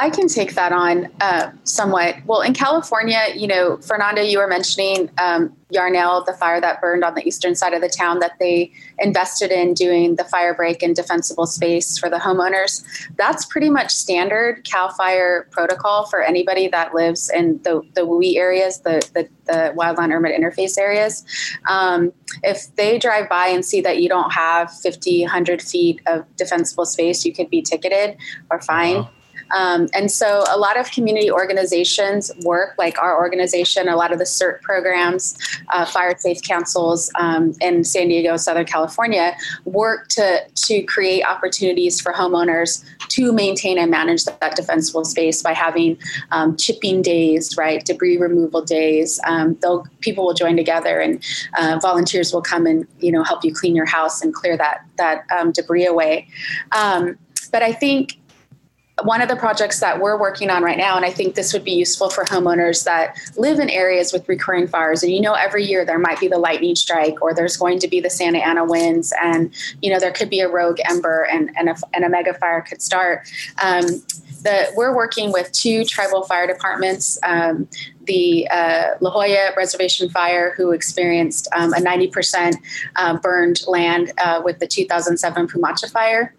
I can take that on uh, somewhat. Well, in California, you know, Fernando, you were mentioning um, Yarnell, the fire that burned on the eastern side of the town, that they invested in doing the fire break and defensible space for the homeowners. That's pretty much standard CAL FIRE protocol for anybody that lives in the, the WUI areas, the, the, the wildland urban interface areas. Um, if they drive by and see that you don't have 50, 100 feet of defensible space, you could be ticketed or fined. Wow. Um, and so a lot of community organizations work, like our organization, a lot of the CERT programs, uh, fire safe councils um, in San Diego, Southern California, work to, to create opportunities for homeowners to maintain and manage that defensible space by having um, chipping days, right, debris removal days. Um, they'll, people will join together and uh, volunteers will come and you know help you clean your house and clear that that um, debris away. Um, but I think one of the projects that we're working on right now, and I think this would be useful for homeowners that live in areas with recurring fires. And you know, every year there might be the lightning strike, or there's going to be the Santa Ana winds, and you know there could be a rogue ember, and and a, and a mega fire could start. Um, the, we're working with two tribal fire departments. Um, the uh, La Jolla Reservation Fire, who experienced um, a 90% uh, burned land uh, with the 2007 Poomacha Fire,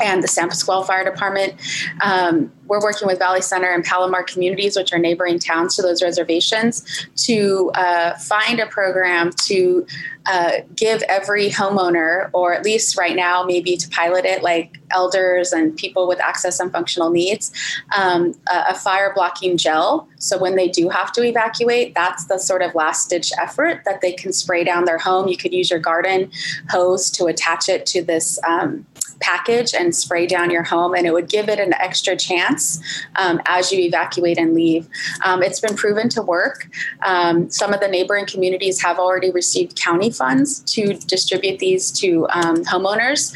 and the San Pasqual Fire Department. Um, we're working with Valley Center and Palomar communities, which are neighboring towns to those reservations, to uh, find a program to uh, give every homeowner, or at least right now, maybe to pilot it, like elders and people with access and functional needs, um, a, a fire blocking gel. So when they do have to evacuate, that's the sort of last ditch effort that they can spray down their home. You could use your garden hose to attach it to this. Um, package and spray down your home, and it would give it an extra chance um, as you evacuate and leave. Um, it's been proven to work. Um, some of the neighboring communities have already received county funds to distribute these to um, homeowners.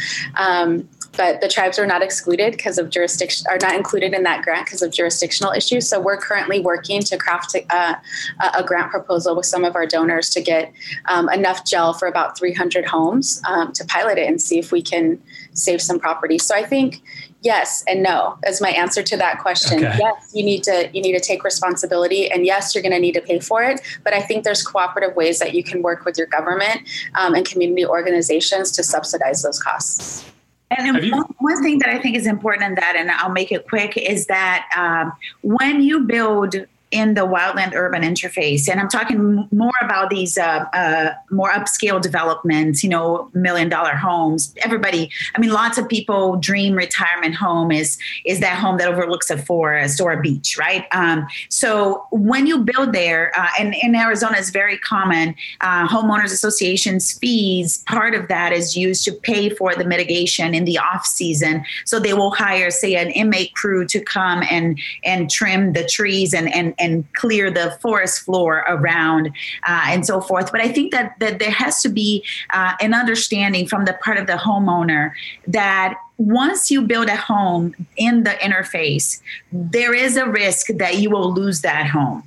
But the tribes are not excluded because of jurisdiction, are not included in that grant because of jurisdictional issues. So we're currently working to craft a, a grant proposal with some of our donors to get um, enough gel for about 300 homes um, to pilot it and see if we can save some property. So I think yes and no as my answer to that question. Okay. Yes, you need to you need to take responsibility, and yes, you're going to need to pay for it. But I think there's cooperative ways that you can work with your government um, and community organizations to subsidize those costs. And you- one, thing that I think is important in that, and I'll make it quick, is that um, when you build in the wildland urban interface. And I'm talking more about these uh, uh, more upscale developments, you know, million dollar homes. Everybody, I mean, lots of people dream retirement home is is that home that overlooks a forest or a beach, right? Um, so when you build there, uh, and in Arizona is very common, uh, homeowners associations fees. Part of that is used to pay for the mitigation in the off season. So they will hire, say, an inmate crew to come and and trim the trees and and and clear the forest floor around uh, and so forth. But I think that that there has to be uh, an understanding from the part of the homeowner that once you build a home in the interface, there is a risk that you will lose that home.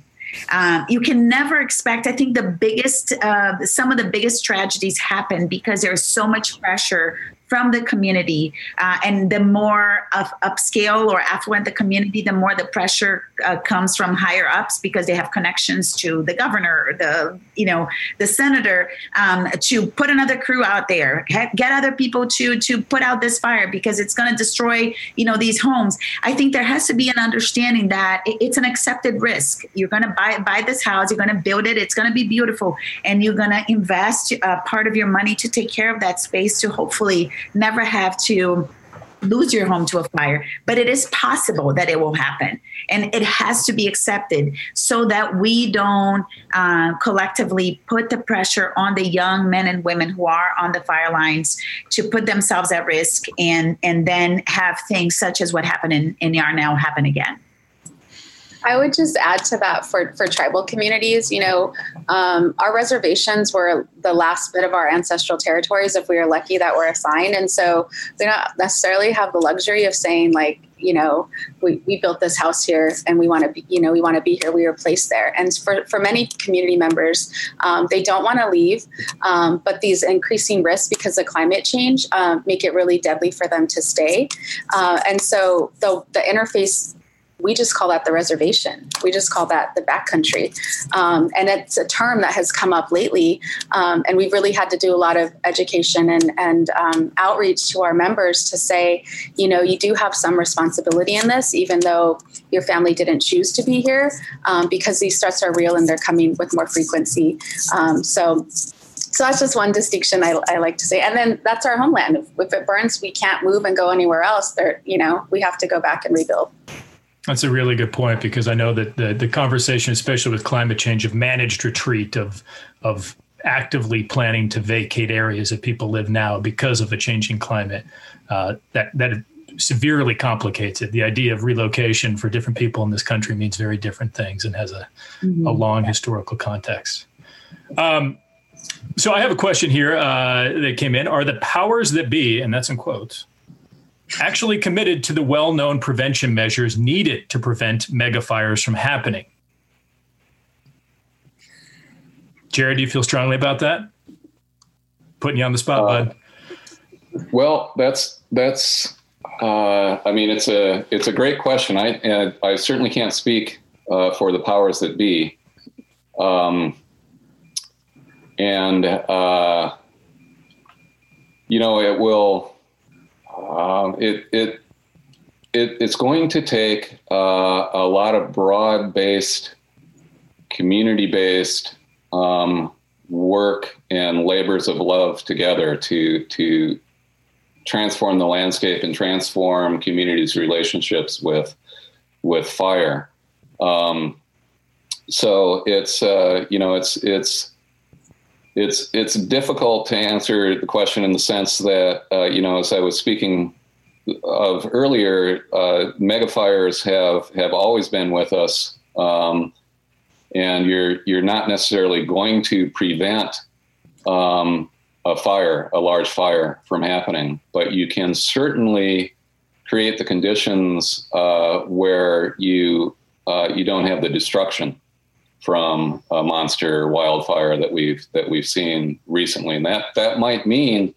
Um, you can never expect. I think the biggest, uh, some of the biggest tragedies happen because there's so much pressure from the community. Uh, and the more of upscale or affluent the community, the more the pressure uh, comes from higher ups because they have connections to the governor, the you know the senator, um, to put another crew out there, get other people to to put out this fire because it's going to destroy you know these homes. I think there has to be an understanding that it's an accepted risk. You're going to buy buy this house, you're going to build it, it's going to be beautiful, and you're going to invest uh, part of your money to take care of that space to hopefully never have to lose your home to a fire, but it is possible that it will happen. And it has to be accepted so that we don't uh, collectively put the pressure on the young men and women who are on the fire lines to put themselves at risk and, and then have things such as what happened in, in Yarnell happen again. I would just add to that for, for tribal communities, you know, um, our reservations were the last bit of our ancestral territories if we were lucky that we're assigned. And so we don't necessarily have the luxury of saying, like, you know, we, we built this house here and we want to be, you know, we want to be here. We were placed there. And for, for many community members, um, they don't want to leave, um, but these increasing risks because of climate change um, make it really deadly for them to stay. Uh, and so the, the interface we just call that the reservation. We just call that the backcountry. Um, and it's a term that has come up lately. Um, and we've really had to do a lot of education and, and um, outreach to our members to say, you know, you do have some responsibility in this, even though your family didn't choose to be here, um, because these threats are real and they're coming with more frequency. Um, so so that's just one distinction I, I, like to say. And then that's our homeland. If, if, it burns, we can't move and go anywhere else. There, you know, we have to go back and rebuild. That's a really good point because I know that the, the conversation, especially with climate change, of managed retreat, of of actively planning to vacate areas that people live now because of a changing climate, uh, that that severely complicates it. The idea of relocation for different people in this country means very different things and has a, mm-hmm. a long historical context. Um, so I have a question here uh, that came in: Are the powers that be, and that's in quotes, actually committed to the well known prevention measures needed to prevent mega fires from happening. Jared, do you feel strongly about that? Putting you on the spot, uh, bud. Well, that's that's. Uh, I mean, it's a it's a great question. I I certainly can't speak uh, for the powers that be, um, and uh, you know it will um, it, it, it, it's going to take uh, a lot of broad based, community based um, work and labors of love together to, to transform the landscape and transform communities' relationships with, with fire. Um, so it's, uh, you know, it's, it's, it's it's difficult to answer the question in the sense that uh, you know, as I was speaking of earlier, uh, megafires have have always been with us, um, and you're you're not necessarily going to prevent um, a fire, a large fire, from happening, but you can certainly create the conditions uh, where you uh, you don't have the destruction from a monster wildfire that we've that we've seen recently, and that that might mean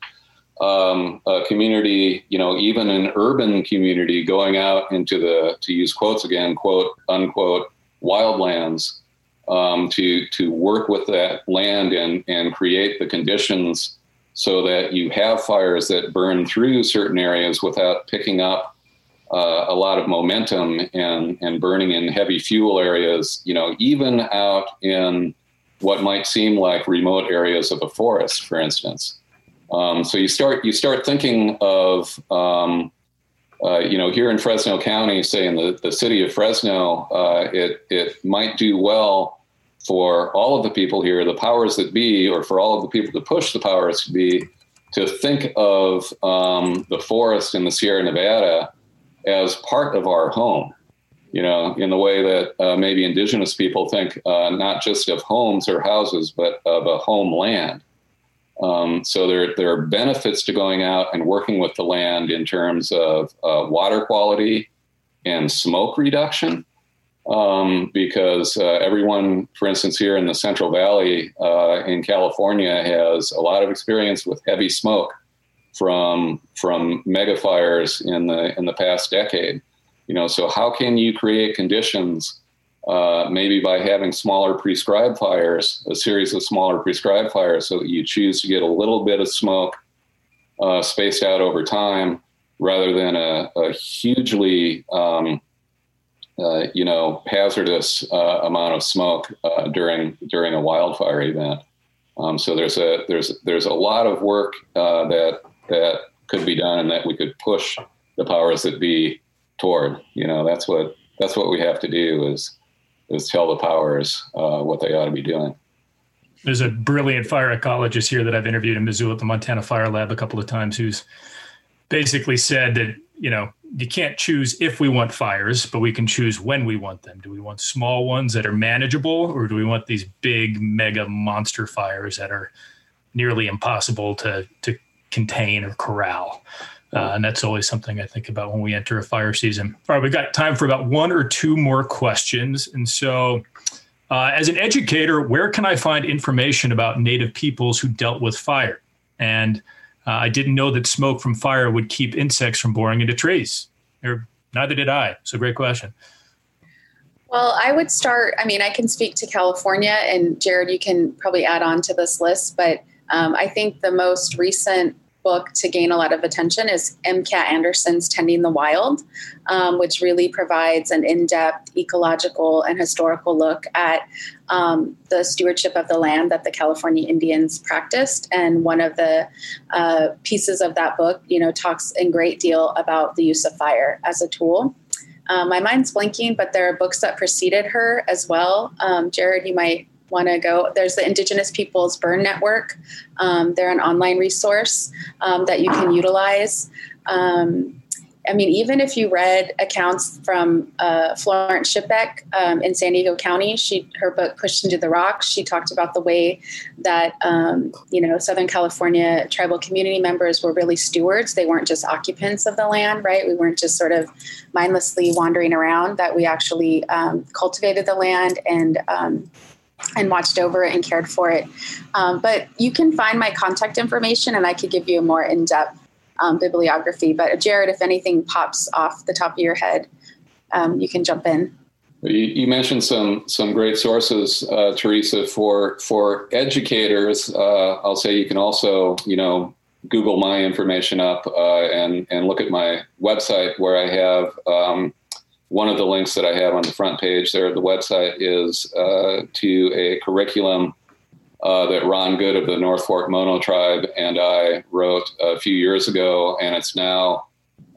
um, a community, you know, even an urban community going out into the to use quotes again, quote unquote, wildlands um, to to work with that land and and create the conditions so that you have fires that burn through certain areas without picking up uh, a lot of momentum and and burning in heavy fuel areas. You know, even out in what might seem like remote areas of a forest, for instance. Um, so you start you start thinking of um, uh, you know here in Fresno County, say in the, the city of Fresno, uh, it it might do well for all of the people here, the powers that be, or for all of the people to push the powers to be, to think of um, the forest in the Sierra Nevada as part of our home. You know, in the way that uh, maybe indigenous people think uh, not just of homes or houses, but of a homeland. Um, so there, there are benefits to going out and working with the land in terms of uh, water quality and smoke reduction. Um, because uh, everyone, for instance, here in the Central Valley uh, in California, has a lot of experience with heavy smoke from from mega fires in the in the past decade. You know, so how can you create conditions? Uh, maybe by having smaller prescribed fires, a series of smaller prescribed fires, so that you choose to get a little bit of smoke uh, spaced out over time, rather than a, a hugely um, uh, you know hazardous uh, amount of smoke uh, during during a wildfire event. Um, so there's a there's there's a lot of work uh, that that could be done and that we could push the powers that be toward. You know, that's what that's what we have to do is is tell the powers uh, what they ought to be doing. There's a brilliant fire ecologist here that I've interviewed in Missoula at the Montana Fire Lab a couple of times who's basically said that, you know, you can't choose if we want fires, but we can choose when we want them. Do we want small ones that are manageable, or do we want these big mega monster fires that are nearly impossible to to contain or corral. Uh, and that's always something I think about when we enter a fire season. All right, we've got time for about one or two more questions. And so, uh, as an educator, where can I find information about Native peoples who dealt with fire? And uh, I didn't know that smoke from fire would keep insects from boring into trees. Or neither did I. So, great question. Well, I would start. I mean, I can speak to California, and Jared, you can probably add on to this list. But um, I think the most recent book to gain a lot of attention is M. Kat Anderson's Tending the Wild, um, which really provides an in depth ecological and historical look at um, the stewardship of the land that the California Indians practiced. And one of the uh, pieces of that book, you know, talks in great deal about the use of fire as a tool. Um, my mind's blinking, but there are books that preceded her as well. Um, Jared, you might want to go, there's the Indigenous Peoples Burn Network. Um, they're an online resource um, that you can utilize. Um, I mean, even if you read accounts from uh, Florence Shipek um, in San Diego County, she her book "Pushed into the Rocks," she talked about the way that um, you know Southern California tribal community members were really stewards. They weren't just occupants of the land, right? We weren't just sort of mindlessly wandering around. That we actually um, cultivated the land and um, and watched over it and cared for it. Um, but you can find my contact information and I could give you a more in depth um, bibliography. But Jared, if anything pops off the top of your head, um, you can jump in. You, mentioned some some great sources, uh, Theresa, for for educators. Uh, I'll say you can also, you know, Google my information up uh, and and look at my website where I have um, one of the links that I have on the front page there of the website is uh, to a curriculum uh, that Ron Goode of the North Fork Mono Tribe and I wrote a few years ago, and it's now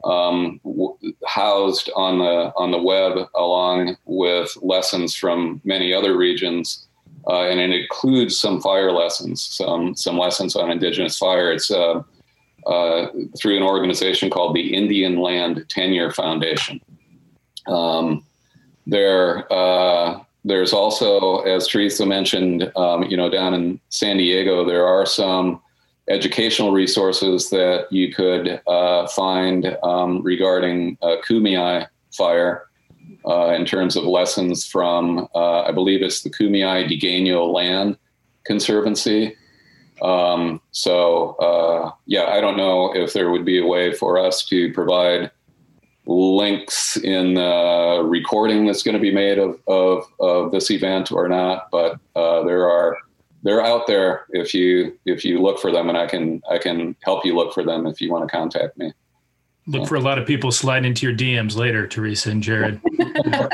um, w- housed on the on the web along with lessons from many other regions, uh, and it includes some fire lessons, some some lessons on indigenous fire. It's uh, uh, through an organization called the Indian Land Tenure Foundation. Um, there, uh, there's also, as Theresa mentioned, um, you know, down in San Diego, there are some educational resources that you could uh, find um, regarding uh, Kumeyaay fire uh, in terms of lessons from, uh, I believe it's the Kumeyaay Diegueño Land Conservancy. Um, so, uh, yeah, I don't know if there would be a way for us to provide links in the recording that's going to be made of, of, of this event or not, but uh, there are they're out there if you if you look for them, and I can I can help you look for them if you want to contact me. look for a lot of people sliding into your DMs later, Theresa and Jared. yeah.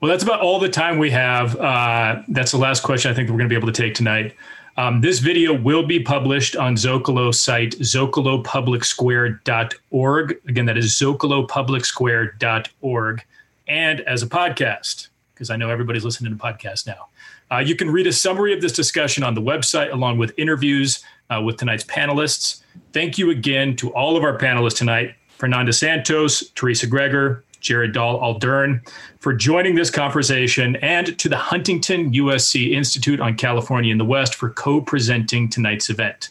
Well, that's about all the time we have. Uh, that's the last question I think we're going to be able to take tonight. Um, this video will be published on Zocalo's site, zocalopublicsquare.org. Again, that is zocalopublicsquare.org, and as a podcast, because I know everybody's listening to podcasts now. Uh, you can read a summary of this discussion on the website, along with interviews uh, with tonight's panelists. Thank you again to all of our panelists tonight Fernanda Santos, Theresa Gregor, Jared Dahl Aldern, for joining this conversation, and to the Huntington USC Institute on California in the West for co presenting tonight's event.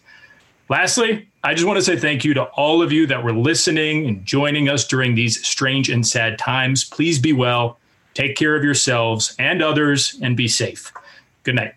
Lastly, I just want to say thank you to all of you that were listening and joining us during these strange and sad times. Please be well, take care of yourselves and others, and be safe. Good night.